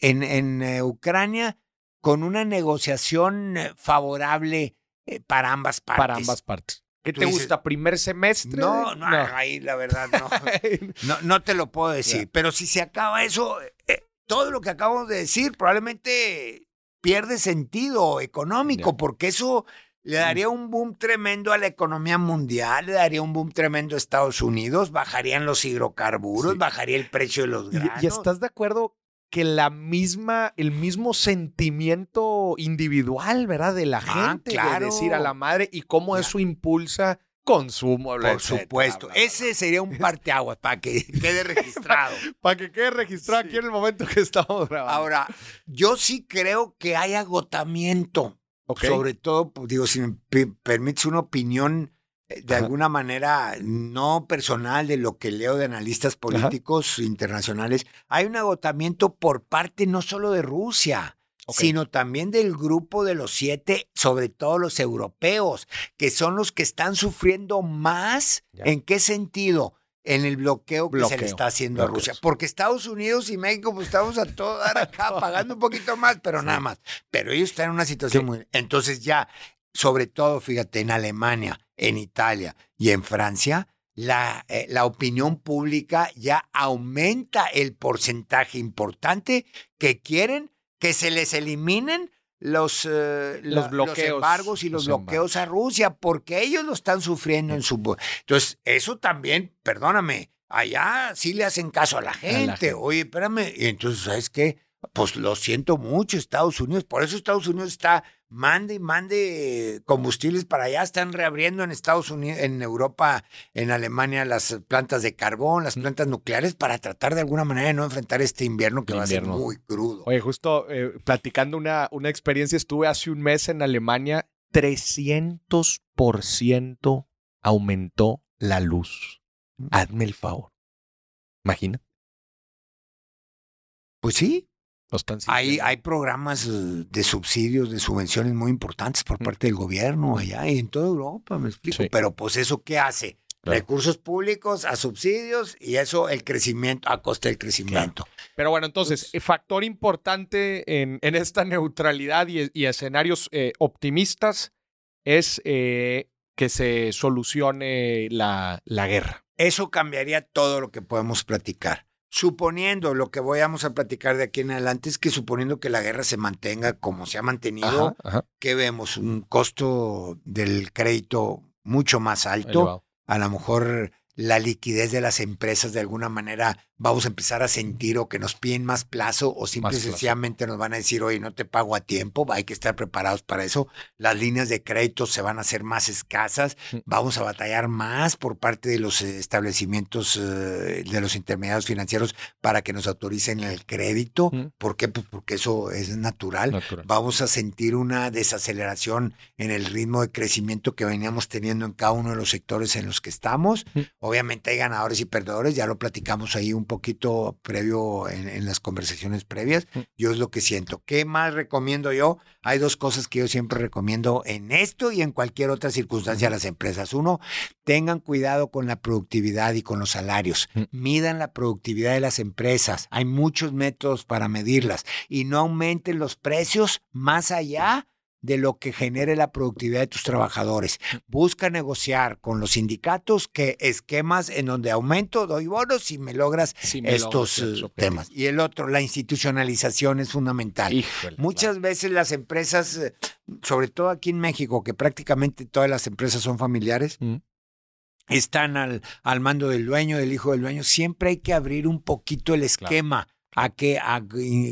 Speaker 1: en, en, eh, Ucrania con una negociación eh, favorable eh, para ambas partes.
Speaker 2: Para ambas partes. ¿Qué te
Speaker 1: dices,
Speaker 2: gusta? ¿Primer semestre?
Speaker 1: No, no, ahí la verdad [LAUGHS] no. No, no te lo puedo decir. Pero si se acaba eso, eh, todo lo que acabamos de decir probablemente pierde sentido económico, porque eso le daría un boom tremendo a la economía mundial, le daría un boom tremendo a Estados Unidos, bajarían los hidrocarburos,
Speaker 2: Sí.
Speaker 1: bajaría el precio de los
Speaker 2: ¿Y,
Speaker 1: granos.
Speaker 2: y estás de acuerdo que la misma, el mismo sentimiento individual, ¿verdad? De la
Speaker 1: Ah,
Speaker 2: gente,
Speaker 1: claro.
Speaker 2: de decir a la madre y cómo eso impulsa consumo.
Speaker 1: Por supuesto. Ese sería un parteaguas para que [LAUGHS] quede registrado. [LAUGHS]
Speaker 2: Para que quede registrado
Speaker 1: Sí.
Speaker 2: aquí en el momento que estamos grabando.
Speaker 1: Ahora, yo sí creo que hay agotamiento.
Speaker 2: Ok.
Speaker 1: Sobre todo, pues, digo, si me pe- permites una opinión eh, de
Speaker 2: Ajá.
Speaker 1: alguna manera no personal de lo que leo de analistas políticos internacionales, hay un agotamiento por parte no solo de Rusia, Sino también del grupo de los siete, sobre todo los europeos, que son los que están sufriendo más.
Speaker 2: Ya.
Speaker 1: ¿En qué sentido? En el bloqueo que se le está haciendo a. Rusia. Porque Estados Unidos y México, pues estamos a todo dar [LAUGHS] acá, pagando un poquito más, pero nada más. Pero ellos están en una situación
Speaker 2: Sí.
Speaker 1: muy. Entonces, ya, sobre todo, fíjate, en Alemania, en Italia y en Francia, la, eh, la opinión pública ya aumenta el porcentaje importante que quieren que se les eliminen los, eh,
Speaker 2: Los
Speaker 1: la-
Speaker 2: bloqueos,
Speaker 1: embargos y los,
Speaker 2: los
Speaker 1: bloqueos a Rusia, porque ellos lo están sufriendo en su... Entonces, eso también, perdóname, allá sí le hacen caso a la gente.
Speaker 2: gente.
Speaker 1: Oye, espérame, y entonces, ¿sabes qué? Pues lo siento mucho, Estados Unidos. Por eso Estados Unidos está, mande y mande combustibles para allá. Están reabriendo en Estados Unidos, en Europa, en Alemania, las plantas de carbón, las plantas nucleares, para tratar de alguna manera de no enfrentar este invierno que va a ser muy crudo.
Speaker 2: Oye, justo eh, platicando una, una experiencia, estuve hace un mes en Alemania, 300% aumentó la luz. Hazme el favor. Imagina.
Speaker 1: Pues sí, Hay, hay programas eh, de subsidios, de subvenciones muy importantes por
Speaker 2: Mm.
Speaker 1: parte del gobierno allá y en toda Europa, me explico.
Speaker 2: Sí.
Speaker 1: Pero pues eso, ¿qué hace?
Speaker 2: Claro.
Speaker 1: Recursos públicos a subsidios y eso el crecimiento, a costa del crecimiento.
Speaker 2: Pero bueno, entonces, factor importante en, en esta neutralidad y, y escenarios eh, optimistas es eh, que se solucione la, la guerra.
Speaker 1: Eso cambiaría todo lo que podemos platicar. Suponiendo lo que vayamos a platicar de aquí en adelante es que suponiendo que la guerra se mantenga como se ha mantenido,
Speaker 2: Ajá, ajá.
Speaker 1: que vemos un costo del crédito mucho más alto, a lo mejor la liquidez de las empresas de alguna manera vamos a empezar a sentir o que nos piden más plazo o simple y sencillamente nos van a decir, oye, no te pago a tiempo, hay que estar preparados para eso. Las líneas de crédito se van a hacer más escasas, vamos a batallar más por parte de los eh, establecimientos eh, de los intermediarios financieros para que nos autoricen el crédito.
Speaker 2: Mm.
Speaker 1: ¿Por qué? Pues porque eso es natural
Speaker 2: Natural.
Speaker 1: vamos a sentir una desaceleración en el ritmo de crecimiento que veníamos teniendo en cada uno de los sectores en los que estamos.
Speaker 2: Mm.
Speaker 1: Obviamente hay ganadores y perdedores, ya lo platicamos ahí un poquito previo en, en las conversaciones previas.
Speaker 2: Mm.
Speaker 1: Yo es lo que siento. ¿Qué más recomiendo yo? Hay dos cosas que yo siempre recomiendo en esto y en cualquier otra circunstancia a las empresas. Uno, tengan cuidado con la productividad y con los salarios.
Speaker 2: Mm.
Speaker 1: Midan la productividad de las empresas. Hay muchos métodos para medirlas y no aumenten los precios más allá de lo que genere la productividad de tus trabajadores. Busca negociar con los sindicatos que esquemas en donde aumento, doy bonos si me logras
Speaker 2: me
Speaker 1: estos
Speaker 2: logro
Speaker 1: eh, temas. Y el otro, la institucionalización es fundamental.
Speaker 2: Híjole,
Speaker 1: Muchas veces las empresas, eh, sobre todo aquí en México, que prácticamente todas las empresas son familiares,
Speaker 2: Mm.
Speaker 1: están al, al mando del dueño, del hijo del dueño, siempre hay que abrir un poquito el esquema. A que a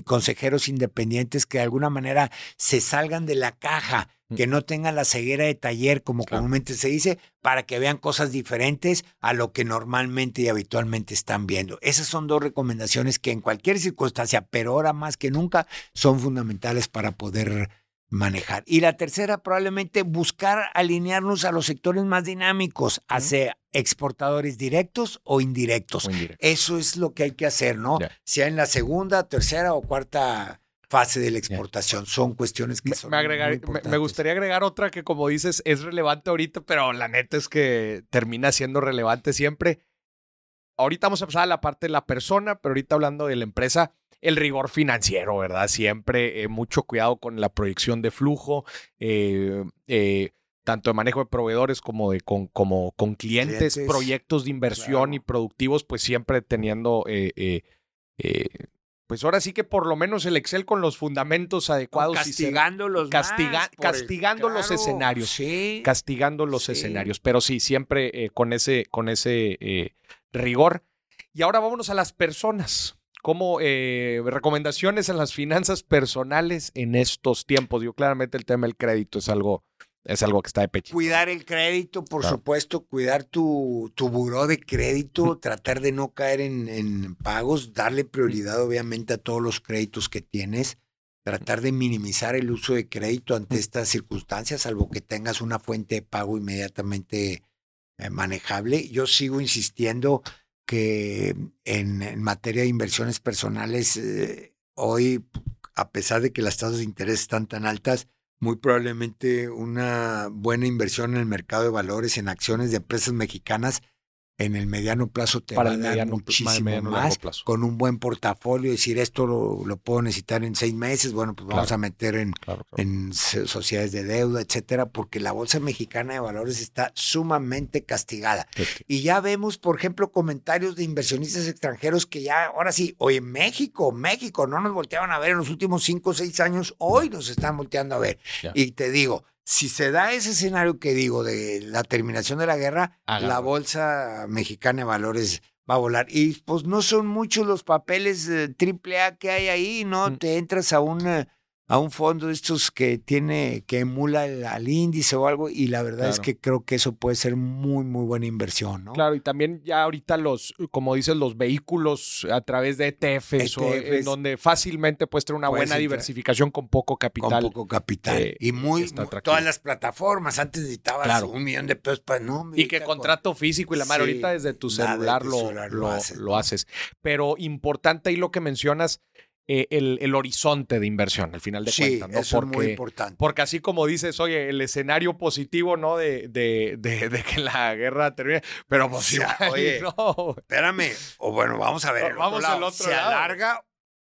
Speaker 1: consejeros independientes que de alguna manera se salgan de la caja, mm. que no tengan la ceguera de taller, como comúnmente se dice, para que vean cosas diferentes a lo que normalmente y habitualmente están viendo. Esas son dos recomendaciones que en cualquier circunstancia, pero ahora más que nunca, son fundamentales para poder manejar. Y la tercera, probablemente buscar alinearnos a los sectores más dinámicos, hacia exportadores directos o indirectos. Eso es lo que hay que hacer, ¿no? Sea en la segunda, tercera o cuarta fase de la exportación. Son cuestiones que son.
Speaker 2: Me, me, gustaría agregar otra que, como dices, es relevante ahorita, pero la neta es que termina siendo relevante siempre. Ahorita vamos a pasar a la parte de la persona, pero ahorita hablando de la empresa, el rigor financiero, ¿verdad? Siempre eh, mucho cuidado con la proyección de flujo, eh, eh, tanto de manejo de proveedores como de con, como con clientes, proyectos de inversión y productivos, pues siempre teniendo pues ahora sí que por lo menos el Excel con los fundamentos adecuados.
Speaker 1: castigando los
Speaker 2: Castigando los escenarios. Sí. Castigando los escenarios. Pero sí, siempre con ese, con ese rigor. Y ahora vámonos a las personas como eh, recomendaciones en las finanzas personales en estos tiempos. Yo claramente el tema del crédito es algo, es algo que está de pecho.
Speaker 1: Cuidar el crédito, por supuesto, cuidar tu, tu buró de crédito, tratar de no caer en, en pagos, darle prioridad obviamente a todos los créditos que tienes tratar de minimizar el uso de crédito ante estas circunstancias, salvo que tengas una fuente de pago inmediatamente manejable. Yo sigo insistiendo que en, materia de inversiones personales, eh, hoy, a pesar de que las tasas de interés están tan altas, muy probablemente una buena inversión en el mercado de valores, en acciones de empresas mexicanas, en el mediano plazo te va a dar muchísimo más con un buen portafolio, decir esto lo, puedo necesitar en seis meses, bueno, pues vamos a meter en, en sociedades de deuda, etcétera, porque la Bolsa Mexicana de Valores está sumamente castigada. Y ya vemos, por ejemplo, comentarios de inversionistas extranjeros que ya, ahora sí, hoy en México, México, no nos volteaban a ver en los últimos cinco o seis años, hoy nos están volteando a ver. Y te digo, si se da ese escenario que digo de la terminación de la guerra, la bolsa mexicana de valores va a volar. Y pues no son muchos los papeles triple A que hay ahí, ¿no? Mm. Te entras a una a un fondo de estos que tiene, que emula al índice o algo, y la verdad es que creo que eso puede ser muy, muy buena inversión, ¿no?
Speaker 2: Claro, y también ya ahorita los, como dices, los vehículos a través de ETFs, o, en donde fácilmente puedes tener una buena diversificación con poco capital.
Speaker 1: Con poco capital. Eh, y muy, todas las plataformas, antes necesitabas un millón de pesos para no.
Speaker 2: Y que contrato físico y la madre, ahorita desde tu celular, lo, lo, haces. Pero importante ahí lo que mencionas, eh, el, horizonte de inversión, al final de cuentas. ¿no?
Speaker 1: Eso es muy importante.
Speaker 2: Porque así como dices, oye, el escenario positivo, ¿no? De, de, de, que la guerra termine, pero pues
Speaker 1: oye, [LAUGHS] no. Espérame, o bueno, vamos a ver. vamos al otro ¿Se alarga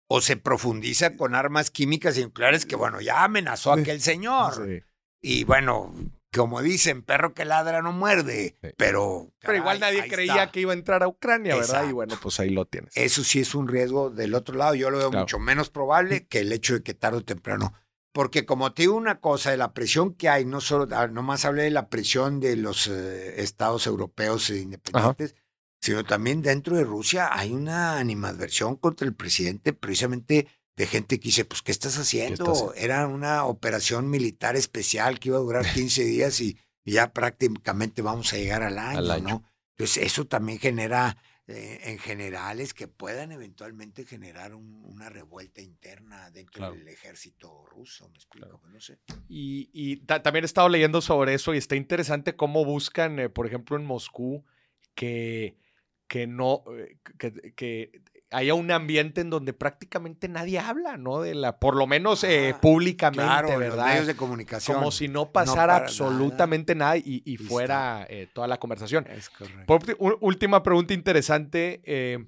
Speaker 1: o se profundiza con armas químicas y nucleares que, bueno, ya amenazó a aquel señor? Y bueno, como dicen, perro que ladra no muerde, pero...
Speaker 2: pero igual nadie creía que iba a entrar a Ucrania, ¿verdad? Y bueno, pues ahí lo tienes.
Speaker 1: Eso sí es un riesgo del otro lado. Yo lo veo mucho menos probable que el hecho de que tarde o temprano... Porque como te digo una cosa, de la presión que hay, no solo, ah, más hablé de la presión de los eh, estados europeos e independientes, sino también dentro de Rusia hay una animadversión contra el presidente precisamente de gente que dice, pues, ¿qué estás haciendo? Era una operación militar especial que iba a durar [LAUGHS] 15 días y, ya prácticamente vamos a llegar al año, ¿no? Entonces, eso también genera eh, en generales que puedan eventualmente generar una revuelta interna dentro del ejército ruso, me explico, no sé.
Speaker 2: Y, también he estado leyendo sobre eso y está interesante cómo buscan, eh, por ejemplo, en Moscú, que, que no, eh, que, que haya un ambiente en donde prácticamente nadie habla, ¿no? De la, por lo menos eh, públicamente, ¿verdad?
Speaker 1: medios de comunicación.
Speaker 2: Como si no pasara absolutamente nada, y, fuera eh, toda la conversación.
Speaker 1: Es correcto.
Speaker 2: última pregunta interesante. Eh,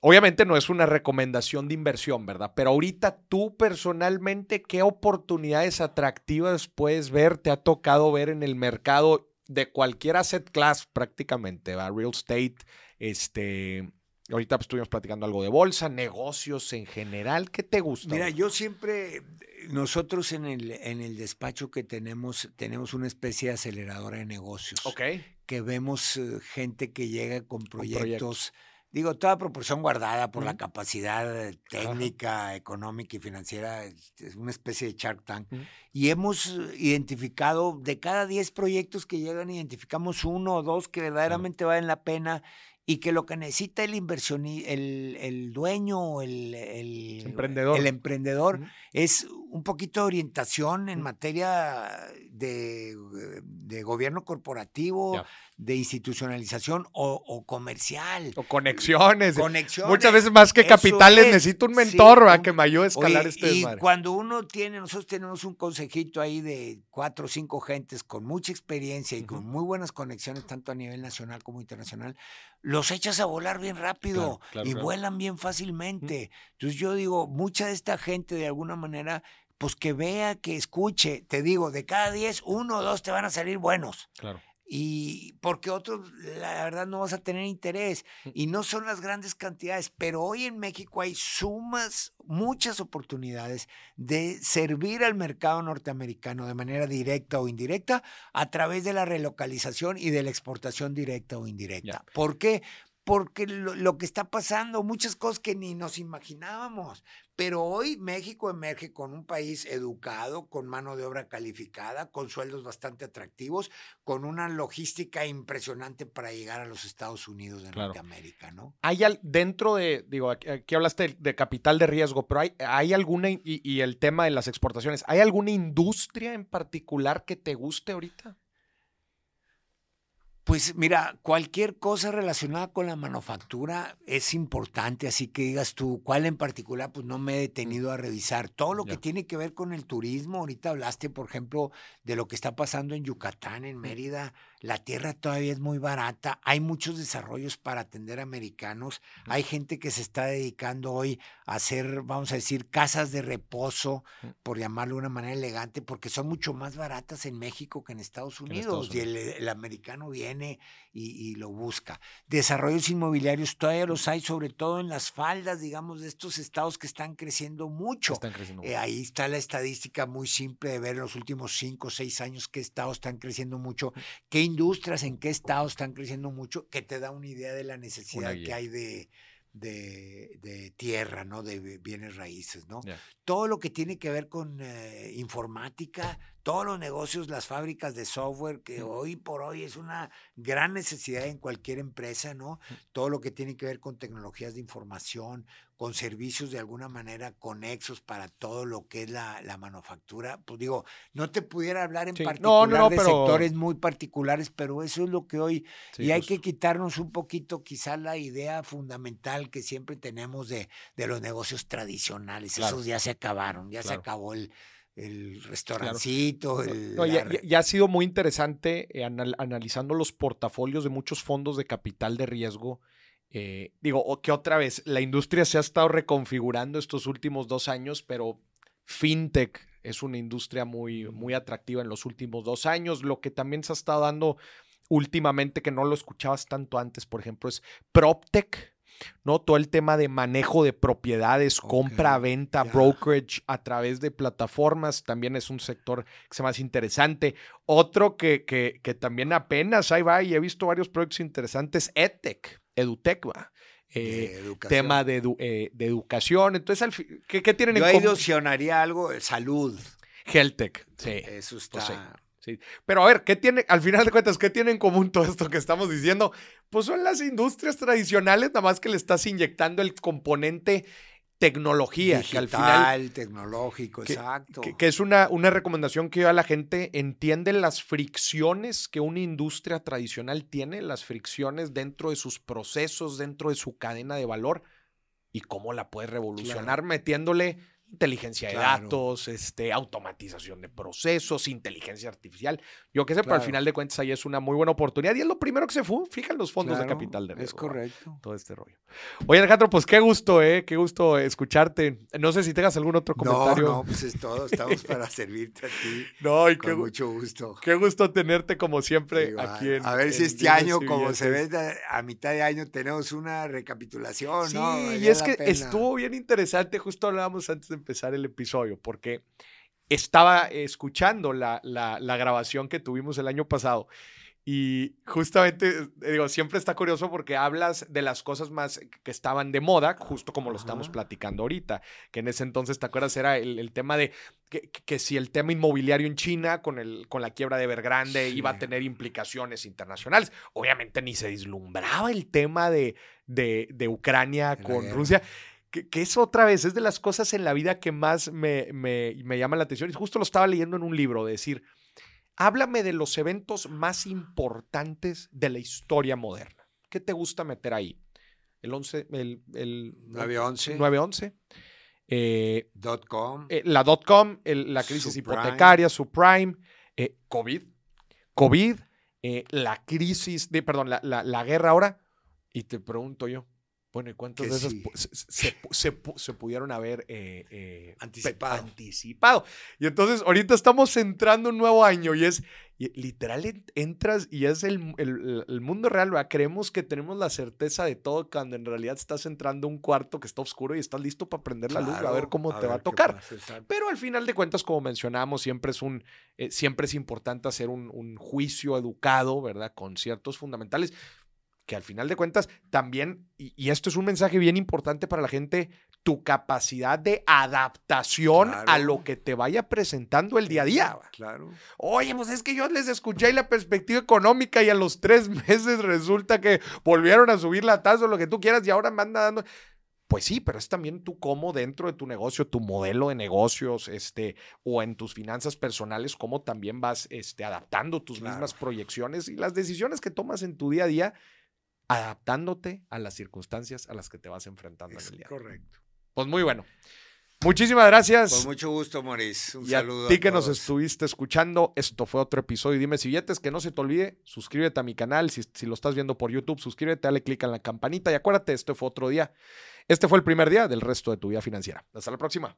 Speaker 2: obviamente no es una recomendación de inversión, ¿verdad? Pero ahorita tú personalmente, ¿qué oportunidades atractivas puedes ver? ¿Te ha tocado ver en el mercado de cualquier asset class prácticamente, ¿verdad? Real estate, este ahorita pues, estuvimos platicando algo de bolsa, negocios en general. ¿Qué te gusta?
Speaker 1: Mira, yo siempre, nosotros en el, en el despacho que tenemos, tenemos una especie de aceleradora de negocios.
Speaker 2: Ok.
Speaker 1: Que vemos eh, gente que llega con proyectos digo, toda proporción guardada por la capacidad técnica, económica y financiera, es una especie de Shark Tank. Y hemos eh, identificado, de cada 10 proyectos que llegan, identificamos uno o dos que verdaderamente valen la pena y que lo que necesita el inversión, el, el dueño, el, el
Speaker 2: emprendedor,
Speaker 1: el emprendedor es un poquito de orientación en materia de, de gobierno corporativo, de institucionalización o, comercial.
Speaker 2: O conexiones.
Speaker 1: Conexiones.
Speaker 2: Muchas veces más que capitales necesito un mentor que me ayude a escalar este
Speaker 1: Y cuando uno tiene, nosotros tenemos un consejito ahí de cuatro o cinco gentes con mucha experiencia y con muy buenas conexiones, tanto a nivel nacional como internacional, los echas a volar bien rápido y vuelan bien fácilmente. Entonces yo digo, mucha de esta gente de alguna manera pues que vea, que escuche. Te digo, de cada diez, uno o dos te van a salir buenos.
Speaker 2: Claro
Speaker 1: y porque otros, la verdad, no vas a tener interés. Mm. Y no son las grandes cantidades, pero hoy en México hay sumas, muchas oportunidades de servir al mercado norteamericano de manera directa o indirecta a través de la relocalización y de la exportación directa o indirecta. ¿Por qué? Porque lo, que está pasando, muchas cosas que ni nos imaginábamos. Pero hoy México emerge con un país educado, con mano de obra calificada, con sueldos bastante atractivos, con una logística impresionante para llegar a los Estados Unidos de Norteamérica, ¿no?
Speaker 2: Hay dentro de, digo, aquí, hablaste de, capital de riesgo, pero hay, hay alguna, y, y el tema de las exportaciones, ¿hay alguna industria en particular que te guste ahorita?
Speaker 1: Pues mira, cualquier cosa relacionada con la manufactura es importante, así que digas tú, ¿cuál en particular? Pues no me he detenido a revisar. Todo lo que tiene que ver con el turismo, ahorita hablaste, por ejemplo, de lo que está pasando en Yucatán, en Mérida, la tierra todavía es muy barata, hay muchos desarrollos para atender americanos, hay gente que se está dedicando hoy a hacer, vamos a decir, casas de reposo, por llamarlo de una manera elegante, porque son mucho más baratas en México que en Estados Unidos, y el, americano viene y, lo busca. Desarrollos inmobiliarios todavía los hay, sobre todo en las faldas, digamos, de estos estados que están creciendo mucho. Eh, ahí está la estadística muy simple de ver en los últimos cinco o seis años qué estados están creciendo mucho, qué industrias en qué estados están creciendo mucho, que te da una idea de la necesidad que hay de, de, tierra, ¿no? De bienes raíces, ¿no? Todo lo que tiene que ver con eh, informática, todos los negocios, las fábricas de software, que hoy por hoy es una gran necesidad en cualquier empresa, ¿no? Todo lo que tiene que ver con tecnologías de información, con servicios de alguna manera conexos para todo lo que es la, manufactura. Pues digo, no te pudiera hablar en particular de sectores muy particulares, pero eso es lo que hoy, y hay que quitarnos un poquito quizá la idea fundamental que siempre tenemos de, de los negocios tradicionales. Esos ya se acabaron, ya se acabó el el restaurancito. El,
Speaker 2: ya, ha sido muy interesante eh, analizando los portafolios de muchos fondos de capital de riesgo. Eh, digo, que otra vez, la industria se ha estado reconfigurando estos últimos dos años, pero fintech es una industria muy, muy atractiva en los últimos dos años. Lo que también se ha estado dando últimamente, que no lo escuchabas tanto antes, por ejemplo, es PropTech ¿no? Todo el tema de manejo de propiedades, compra, venta, brokerage a través de plataformas, también es un sector que se más interesante. Otro que, que, que, también apenas ahí va y he visto varios proyectos interesantes, EdTech, EduTech, va. Eh, tema de, eh, de, educación. Entonces, ¿qué, ¿qué, tienen
Speaker 1: en común? Yo algo, salud.
Speaker 2: HealthTech,
Speaker 1: sí. Eso pues está...
Speaker 2: Sí. Pero a ver, ¿qué tiene, al final de cuentas, qué tiene en común todo esto que estamos diciendo? Pues son las industrias tradicionales, nada más que le estás inyectando el componente tecnología.
Speaker 1: Digital, que al final, tecnológico, exacto.
Speaker 2: Que, es una, una recomendación que yo a la gente entiende las fricciones que una industria tradicional tiene, las fricciones dentro de sus procesos, dentro de su cadena de valor y cómo la puede revolucionar metiéndole inteligencia de
Speaker 1: Claro.
Speaker 2: datos, este, automatización de procesos, inteligencia artificial. Yo qué sé, pero al
Speaker 1: Claro.
Speaker 2: final de cuentas ahí es una muy buena oportunidad y es lo primero que se fue. Fijan los fondos de
Speaker 1: Claro,
Speaker 2: capital de
Speaker 1: Es
Speaker 2: riesgo.
Speaker 1: correcto.
Speaker 2: Todo este rollo. Oye, Alejandro, pues qué gusto, ¿eh? Qué gusto escucharte. No sé si tengas algún otro
Speaker 1: No,
Speaker 2: comentario.
Speaker 1: no, pues es todo. Estamos para servirte a ti. [LAUGHS]
Speaker 2: No, y qué,
Speaker 1: Con
Speaker 2: gu-
Speaker 1: mucho gusto.
Speaker 2: qué gusto tenerte como siempre
Speaker 1: Igual.
Speaker 2: aquí en.
Speaker 1: a ver si este año, como se ve, a, a mitad de año tenemos una recapitulación,
Speaker 2: Sí,
Speaker 1: ¿no?
Speaker 2: y es que
Speaker 1: pena.
Speaker 2: estuvo bien interesante, justo hablábamos antes de empezar el episodio, porque estaba escuchando la, la, la grabación que tuvimos el año pasado y justamente, digo, siempre está curioso porque hablas de las cosas más que estaban de moda, justo como lo estamos platicando ahorita, que en ese entonces, ¿te acuerdas? Era el, el tema de que, que si el tema inmobiliario en China con, el, con la quiebra de Evergrande
Speaker 1: Sí.
Speaker 2: iba a tener implicaciones internacionales. Obviamente ni se vislumbraba el tema de, de, de Ucrania con
Speaker 1: guerra.
Speaker 2: Que, que es otra vez, es de las cosas en la vida que más me, me, me llama la atención. Y justo lo estaba leyendo en un libro, de decir, háblame de los eventos más importantes de la historia moderna. ¿Qué te gusta meter ahí? El 11, el, el
Speaker 1: 911.
Speaker 2: 911, eh,
Speaker 1: Dot com.
Speaker 2: eh, la dot com, el- la crisis
Speaker 1: Subprime.
Speaker 2: hipotecaria, subprime, eh, COVID, COVID, eh, la crisis, de, perdón, la, la- la guerra ahora. Y te pregunto yo, bueno, ¿y cuántas
Speaker 1: Que
Speaker 2: de
Speaker 1: sí.
Speaker 2: pu- se, se se pu- se pudieron haber eh, eh,
Speaker 1: Anticipado.
Speaker 2: anticipado? Y entonces ahorita estamos entrando un nuevo año y es, y literal en- entras y es el, el- el mundo real, ¿verdad? Creemos que tenemos la certeza de todo cuando en realidad estás entrando a un cuarto que está oscuro y estás listo para prender la luz, a ver cómo te va a tocar.
Speaker 1: pasa.
Speaker 2: Pero al final de cuentas, como mencionamos, siempre es un, eh, siempre es importante hacer un, un juicio educado, ¿verdad? Con ciertos fundamentales que al final de cuentas también, y, y esto es un mensaje bien importante para la gente, tu capacidad de adaptación a lo que te vaya presentando el día a día.
Speaker 1: Claro.
Speaker 2: Oye, pues es que yo les escuché ahí la perspectiva económica y a los tres [LAUGHS] meses resulta que volvieron a subir la tasa o lo que tú quieras y ahora me anda dando. Pues sí, pero es también tú cómo dentro de tu negocio, tu modelo de negocios, este, o en tus finanzas personales, cómo también vas este, adaptando tus
Speaker 1: Claro.
Speaker 2: mismas proyecciones y las decisiones que tomas en tu día a día, adaptándote a las circunstancias a las que te vas enfrentando
Speaker 1: Es
Speaker 2: en el día.
Speaker 1: correcto.
Speaker 2: Pues muy bueno. Muchísimas gracias.
Speaker 1: Con mucho gusto, Maurice. Un
Speaker 2: Y a
Speaker 1: saludo.
Speaker 2: ti que nos estuviste escuchando, esto fue otro episodio. Dime si billetes, que no se te olvide, suscríbete a mi canal. Si, si lo estás viendo por YouTube, suscríbete, dale click en la campanita y acuérdate, este fue otro día. Este fue el primer día del resto de tu vida financiera. Hasta la próxima.